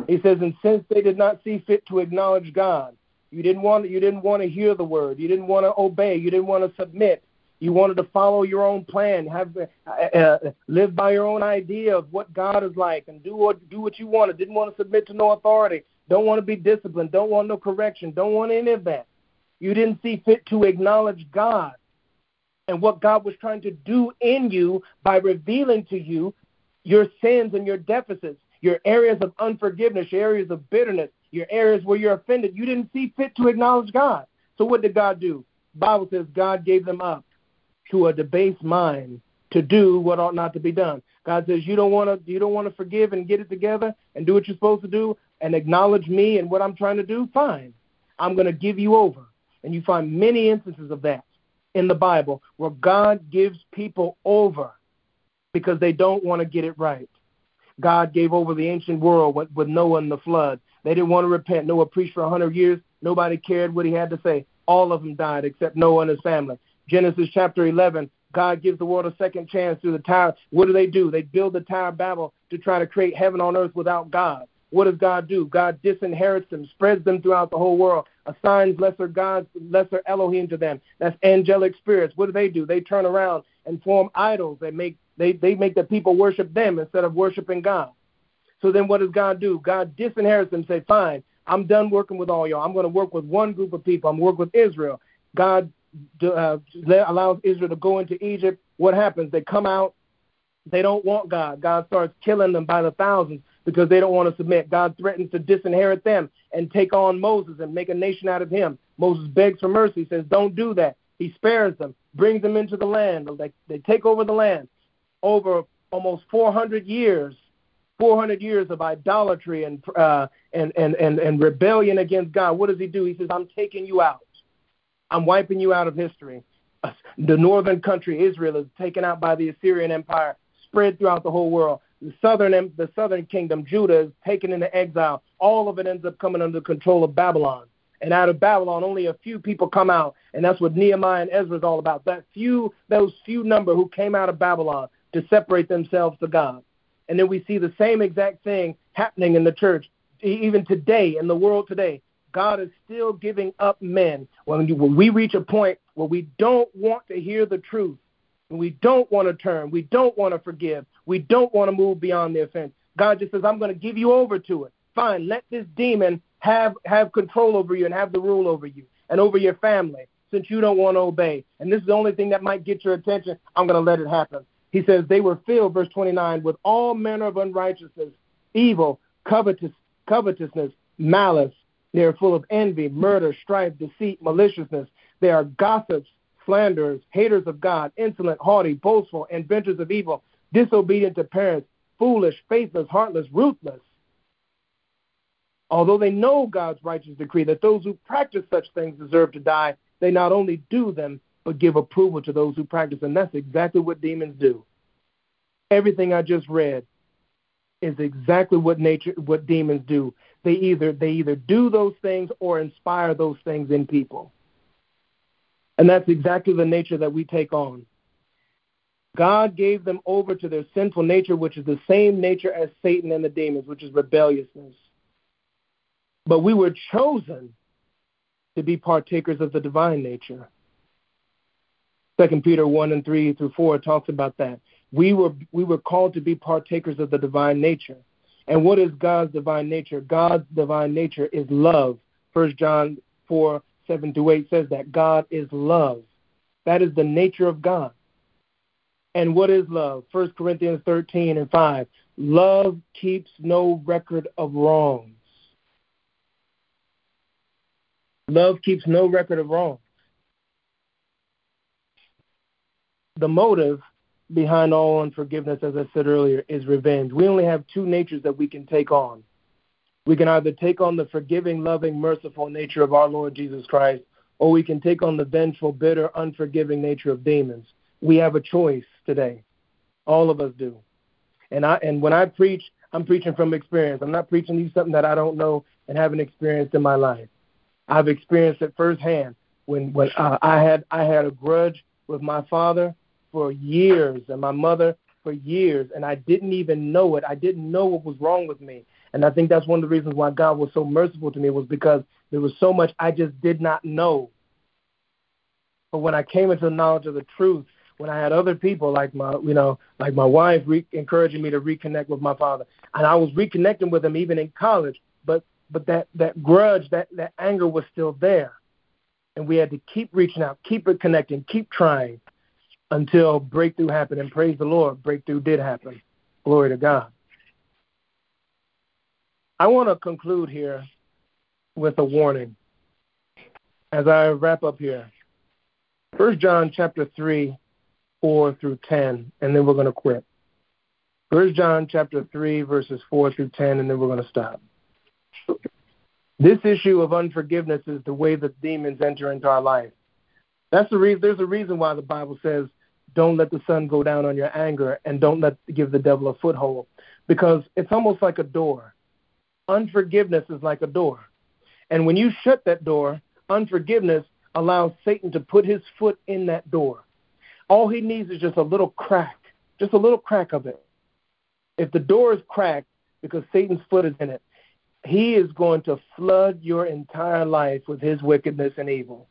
He says, and since they did not see fit to acknowledge God, you didn't want you didn't want to hear the word. You didn't want to obey. You didn't want to submit. You wanted to follow your own plan, have uh, uh, live by your own idea of what God is like, and do what do what you wanted. Didn't want to submit to no authority. Don't want to be disciplined. Don't want no correction. Don't want any of that. You didn't see fit to acknowledge God and what God was trying to do in you by revealing to you your sins and your deficits, your areas of unforgiveness, your areas of bitterness, your areas where you're offended. You didn't see fit to acknowledge God. So what did God do? Bible says God gave them up to a debased mind to do what ought not to be done. God says you don't want to you don't want to forgive and get it together and do what you're supposed to do and acknowledge me and what I'm trying to do. Fine, I'm going to give you over. And you find many instances of that in the Bible where God gives people over because they don't want to get it right. God gave over the ancient world with, with Noah and the flood. They didn't want to repent. Noah preached for a 100 years. Nobody cared what he had to say. All of them died except Noah and his family. Genesis chapter 11, God gives the world a second chance through the tower. What do they do? They build the Tower of Babel to try to create heaven on earth without God. What does God do? God disinherits them, spreads them throughout the whole world, assigns lesser gods, lesser Elohim to them. That's angelic spirits. What do they do? They turn around and form idols. They make they, they make the people worship them instead of worshiping God. So then what does God do? God disinherits them, say, fine, I'm done working with all y'all. I'm going to work with one group of people. I'm going to work with Israel. God uh, allows Israel to go into Egypt. What happens? They come out. They don't want God. God starts killing them by the thousands because they don't want to submit. God threatens to disinherit them and take on Moses and make a nation out of him. Moses begs for mercy, says, Don't do that. He spares them, brings them into the land. They, they take over the land. Over almost 400 years, 400 years of idolatry and, uh, and, and, and, and rebellion against God, what does he do? He says, I'm taking you out. I'm wiping you out of history. *laughs* The northern country, Israel, is taken out by the Assyrian Empire, spread throughout the whole world. The southern, the southern kingdom, Judah, is taken into exile. All of it ends up coming under control of Babylon. And out of Babylon, only a few people come out, and that's what Nehemiah and Ezra is all about. That few, those few number who came out of Babylon to separate themselves to God. And then we see the same exact thing happening in the church, even today, in the world today. God is still giving up men. When, we reach a point where we don't want to hear the truth, and we don't want to turn, we don't want to forgive, We don't want to move beyond the offense. God just says, I'm going to give you over to it. Fine, let this demon have have control over you and have the rule over you and over your family since you don't want to obey. And this is the only thing that might get your attention. I'm going to let it happen. He says, They were filled, verse 29, with all manner of unrighteousness, evil, covetous, covetousness, malice. They are full of envy, murder, strife, deceit, maliciousness. They are gossips, slanderers, haters of God, insolent, haughty, boastful, inventors of evil, disobedient to parents, foolish, faithless, heartless, ruthless. Although they know God's righteous decree that those who practice such things deserve to die, they not only do them, but give approval to those who practice. And that's exactly what demons do. Everything I just read is exactly what nature what demons do. They either they either do those things or inspire those things in people. And that's exactly the nature that we take on. God gave them over to their sinful nature, which is the same nature as Satan and the demons, which is rebelliousness. But we were chosen to be partakers of the divine nature. Second Peter one and three through four talks about that. We were we were called to be partakers of the divine nature. And what is God's divine nature? God's divine nature is love. First John four, seven to eight says that God is love. That is the nature of God. And what is love? First Corinthians thirteen and five. Love keeps no record of wrongs. Love keeps no record of wrongs. the motive behind all unforgiveness, as I said earlier, is revenge. We only have two natures that we can take on. We can either take on the forgiving, loving, merciful nature of our Lord Jesus Christ, or we can take on the vengeful, bitter, unforgiving nature of demons. We have a choice today. All of us do. And I and when I preach, I'm preaching from experience. I'm not preaching you something that I don't know and haven't experienced in my life. I've experienced it firsthand. When when uh, I had I had a grudge with my father for years and my mother for years, and I didn't even know it. I didn't know what was wrong with me. And I think that's one of the reasons why God was so merciful to me was because there was so much I just did not know. But when I came into the knowledge of the truth, when I had other people like my, you know, like my wife re- encouraging me to reconnect with my father, and I was reconnecting with him even in college, but but that that grudge, that that anger was still there, and we had to keep reaching out, keep it connecting, keep trying, until breakthrough happened. And praise the Lord, breakthrough did happen. Glory to God. I want to conclude here with a warning as I wrap up here. First John chapter three, four through ten, and then we're going to quit. First John chapter three, verses four through ten, and then we're going to stop. This issue of unforgiveness is the way that demons enter into our life. That's the reason. There's a reason why the Bible says don't let the sun go down on your anger and don't let give the devil a foothold. Because it's almost like a door. Unforgiveness is like a door. And when you shut that door unforgiveness allows satan to put his foot in that door. All he needs is just a little crack just a little crack of it. If the door is cracked because satan's foot is in it he is going to flood your entire life with his wickedness and evil.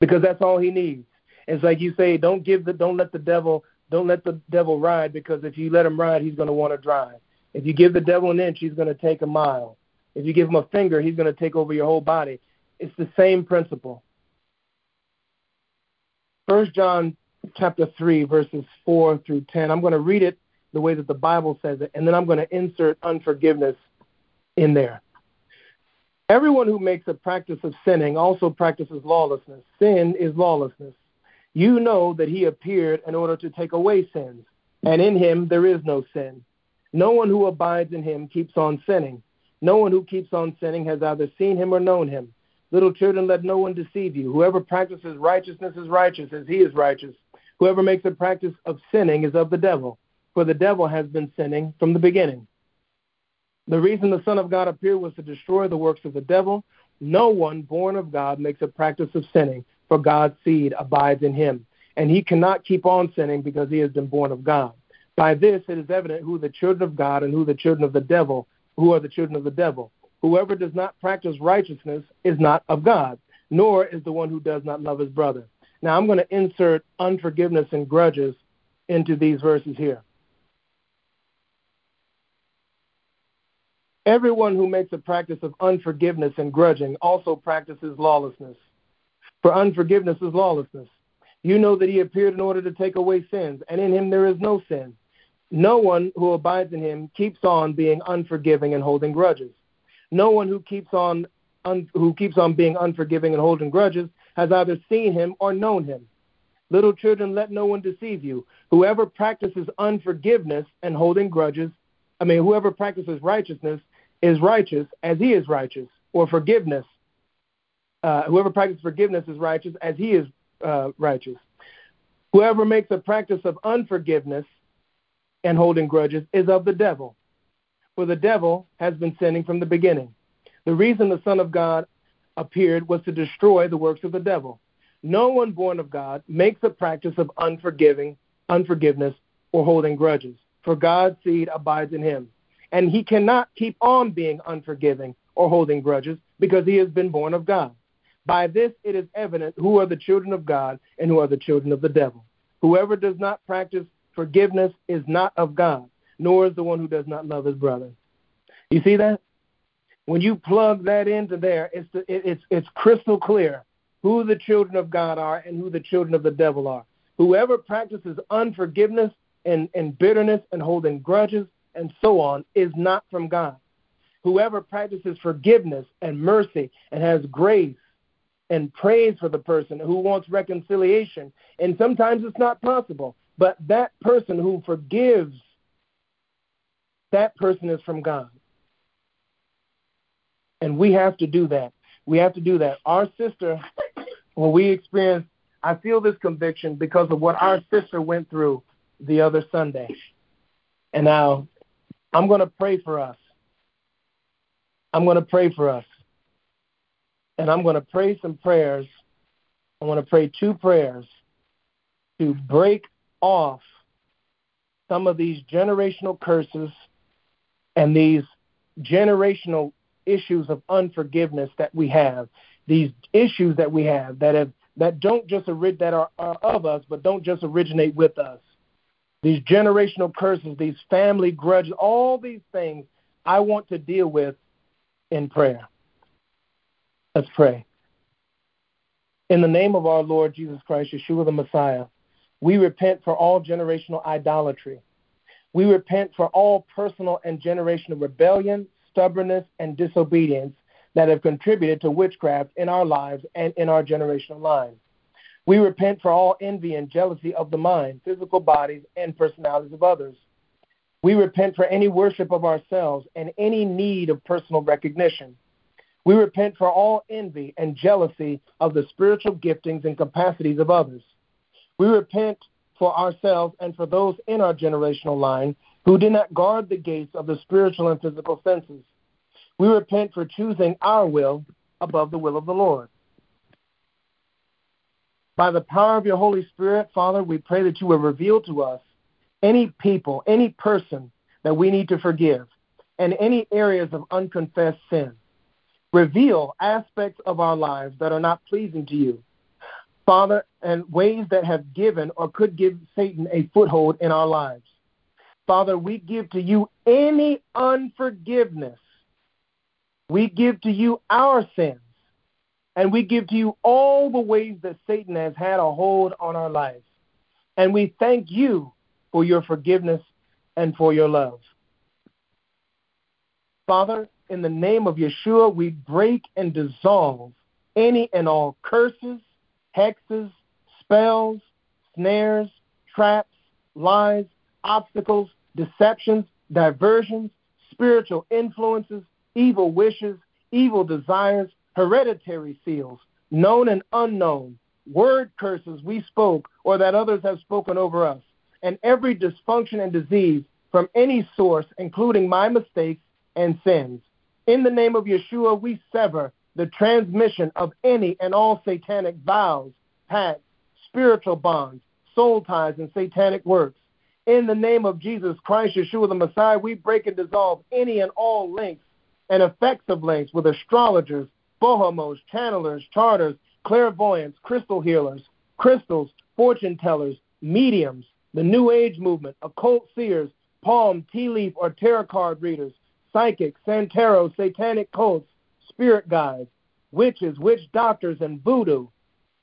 Because that's all he needs it's like you say, don't give the, don't let the devil, don't let the devil ride because if you let him ride, he's going to want to drive. If you give the devil an inch, he's going to take a mile. If you give him a finger, he's going to take over your whole body. It's the same principle. First John chapter three, verses four through ten. I'm going to read it the way that the Bible says it, and then I'm going to insert unforgiveness in there. Everyone who makes a practice of sinning also practices lawlessness. Sin is lawlessness. You know that he appeared in order to take away sins, and in him there is no sin. No one who abides in him keeps on sinning. No one who keeps on sinning has either seen him or known him. Little children, let no one deceive you. Whoever practices righteousness is righteous as he is righteous. Whoever makes a practice of sinning is of the devil, for the devil has been sinning from the beginning. The reason the Son of God appeared was to destroy the works of the devil. No one born of God makes a practice of sinning, for God's seed abides in him, and he cannot keep on sinning because he has been born of God. By this it is evident who the children of God and who the children of the devil, who are the children of the devil. Whoever does not practice righteousness is not of God, nor is the one who does not love his brother. Now I'm going to insert unforgiveness and grudges into these verses here. Everyone who makes a practice of unforgiveness and grudging also practices lawlessness. For unforgiveness is lawlessness. You know that he appeared in order to take away sins, and in him there is no sin. No one who abides in him keeps on being unforgiving and holding grudges. No one who keeps on un, who keeps on being unforgiving and holding grudges has either seen him or known him. Little children, let no one deceive you. Whoever practices unforgiveness and holding grudges, I mean, whoever practices righteousness is righteous as he is righteous, or forgiveness. Uh, whoever practices forgiveness is righteous as he is uh, righteous. Whoever makes a practice of unforgiveness and holding grudges is of the devil, for the devil has been sinning from the beginning. The reason the Son of God appeared was to destroy the works of the devil. No one born of God makes a practice of unforgiving, unforgiveness, or holding grudges, for God's seed abides in him. And he cannot keep on being unforgiving or holding grudges because he has been born of God. By this it is evident who are the children of God and who are the children of the devil. Whoever does not practice forgiveness is not of God, nor is the one who does not love his brother. You see that? When you plug that into there, it's, the, it, it's, it's crystal clear who the children of God are and who the children of the devil are. Whoever practices unforgiveness and, and bitterness and holding grudges and so on is not from God. Whoever practices forgiveness and mercy and has grace and prays for the person who wants reconciliation. And sometimes it's not possible, but that person who forgives, that person is from God. And we have to do that. We have to do that. Our sister, when we experience, I feel this conviction because of what our sister went through the other Sunday. And now I'm going to pray for us. I'm going to pray for us and I'm going to pray some prayers. I want to pray two prayers to break off some of these generational curses and these generational issues of unforgiveness that we have, these issues that we have that have that don't just that are, are of us, but don't just originate with us. These generational curses, these family grudges, all these things I want to deal with in prayer. Let's pray. In the name of our Lord Jesus Christ, Yeshua the Messiah, we repent for all generational idolatry. We repent for all personal and generational rebellion, stubbornness, and disobedience that have contributed to witchcraft in our lives and in our generational line. We repent for all envy and jealousy of the mind, physical bodies, and personalities of others. We repent for any worship of ourselves and any need of personal recognition. We repent for all envy and jealousy of the spiritual giftings and capacities of others. We repent for ourselves and for those in our generational line who did not guard the gates of the spiritual and physical senses. We repent for choosing our will above the will of the Lord. By the power of your Holy Spirit, Father, we pray that you will reveal to us any people, any person that we need to forgive, and any areas of unconfessed sin reveal aspects of our lives that are not pleasing to you. Father, and ways that have given or could give Satan a foothold in our lives. Father, we give to you any unforgiveness. We give to you our sins. And we give to you all the ways that Satan has had a hold on our lives. And we thank you for your forgiveness and for your love. Father, in the name of Yeshua, we break and dissolve any and all curses, hexes, spells, snares, traps, lies, obstacles, deceptions, diversions, spiritual influences, evil wishes, evil desires, hereditary seals, known and unknown, word curses we spoke or that others have spoken over us, and every dysfunction and disease from any source, including my mistakes and sins. In the name of Yeshua, we sever the transmission of any and all satanic vows, pacts, spiritual bonds, soul ties, and satanic works. In the name of Jesus Christ, Yeshua the Messiah, we break and dissolve any and all links and effects of links with astrologers, bohemos, channelers, charters, clairvoyants, crystal healers, crystals, fortune tellers, mediums, the New Age movement, occult seers, palm, tea leaf, or tarot card readers, psychics, Santero, satanic cults, spirit guides, witches, witch doctors, and voodoo.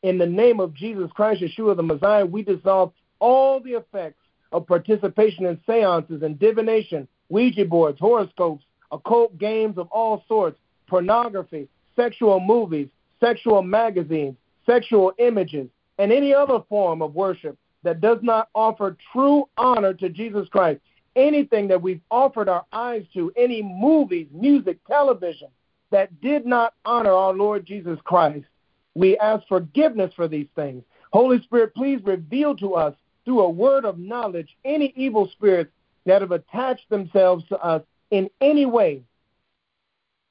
In the name of Jesus Christ, Yeshua the Messiah, we dissolve all the effects of participation in seances and divination, Ouija boards, horoscopes, occult games of all sorts, pornography, sexual movies, sexual magazines, sexual images, and any other form of worship that does not offer true honor to Jesus Christ. Anything that we've offered our eyes to, any movies, music, television that did not honor our Lord Jesus Christ, we ask forgiveness for these things. Holy Spirit, please reveal to us through a word of knowledge any evil spirits that have attached themselves to us in any way,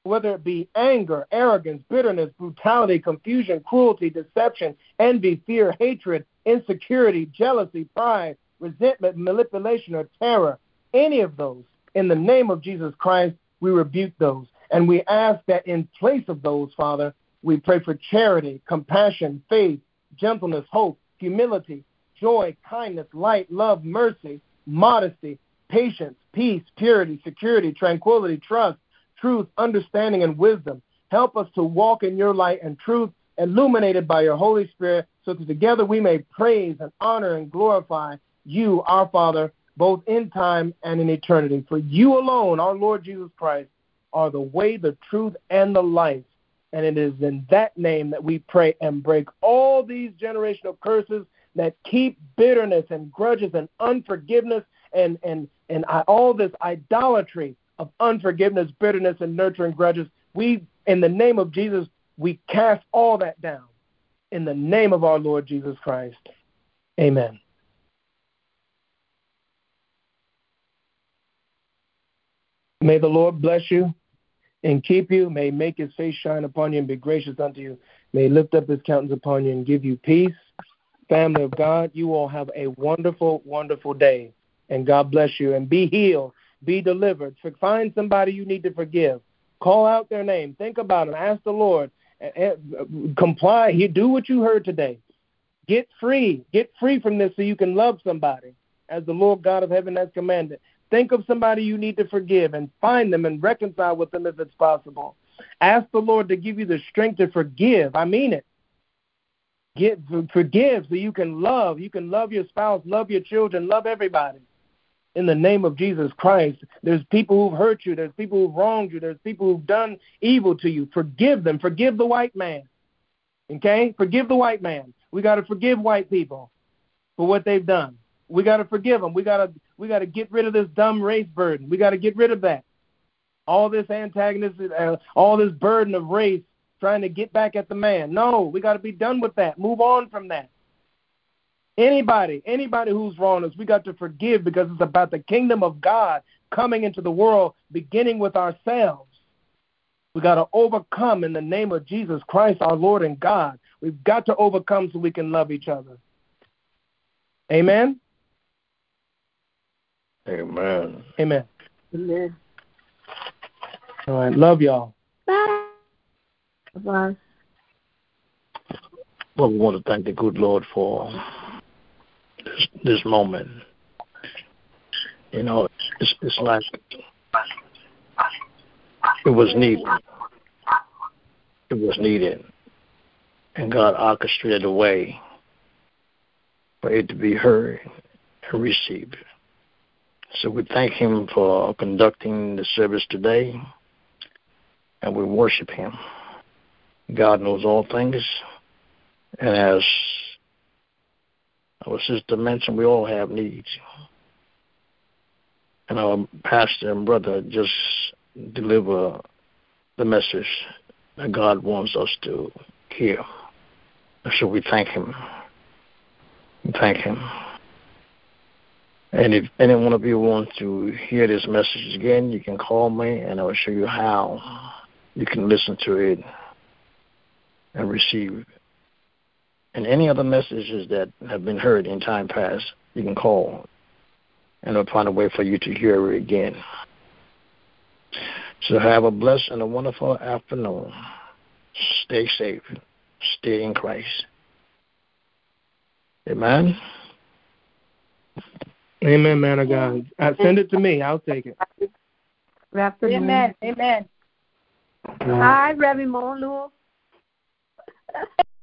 whether it be anger, arrogance, bitterness, brutality, confusion, cruelty, deception, envy, fear, hatred, insecurity, jealousy, pride, resentment, manipulation, or terror, any of those, in the name of Jesus Christ, we rebuke those. And we ask that in place of those, Father, we pray for charity, compassion, faith, gentleness, hope, humility, joy, kindness, light, love, mercy, modesty, patience, peace, purity, security, tranquility, trust, truth, understanding, and wisdom. Help us to walk in your light and truth, illuminated by your Holy Spirit, so that together we may praise and honor and glorify you, our Father, both in time and in eternity. For you alone, our Lord Jesus Christ, are the way, the truth, and the life. And it is in that name that we pray and break all these generational curses that keep bitterness and grudges and unforgiveness and, and, and all this idolatry of unforgiveness, bitterness, and nurturing grudges. We, in the name of Jesus, we cast all that down. In the name of our Lord Jesus Christ. Amen. May the Lord bless you and keep you. May make his face shine upon you and be gracious unto you. May lift up his countenance upon you and give you peace family of God, you all have a wonderful, wonderful day. And God bless you. And be healed, be delivered. Find somebody you need to forgive. Call out their name. Think about them. Ask the Lord. Comply. Do what you heard today. Get free. Get free from this so you can love somebody as the Lord God of heaven has commanded. Think of somebody you need to forgive and find them and reconcile with them if it's possible. Ask the Lord to give you the strength to forgive. I mean it. Get forgive so you can love. You can love your spouse, love your children, love everybody. In the name of Jesus Christ, there's people who've hurt you. There's people who've wronged you. There's people who've done evil to you. Forgive them. Forgive the white man. Okay? Forgive the white man. We got to forgive white people for what they've done. We got to forgive them. We got to we got to get rid of this dumb race burden. We got to get rid of that. All this antagonism, uh, all this burden of race trying to get back at the man. No, we got to be done with that. Move on from that. Anybody, anybody who's wronged us, we got to forgive because it's about the kingdom of God coming into the world, beginning with ourselves. We got to overcome in the name of Jesus Christ, our Lord and God. We've got to overcome so we can love each other. Amen. Amen. Amen. Amen. All right. Love y'all. Bye of us. Well, we want to thank the good Lord for this, this moment. You know, it's, it's like it was needed. It was needed. And God orchestrated a way for it to be heard and received. So we thank Him for conducting the service today, and we worship Him. God knows all things. And as our sister mentioned, we all have needs. And our pastor and brother just deliver the message that God wants us to hear. So we thank Him. Thank Him. And if anyone of you wants to hear this message again, you can call me and I will show you how you can listen to it and receive. And any other messages that have been heard in time past, you can call and I'll find a way for you to hear it again. So have a blessed and a wonderful afternoon. Stay safe. Stay in Christ. Amen. Amen, man of God. Uh, send it to me. I'll take it. Amen. Amen. Hi, Reverend Moon *laughs*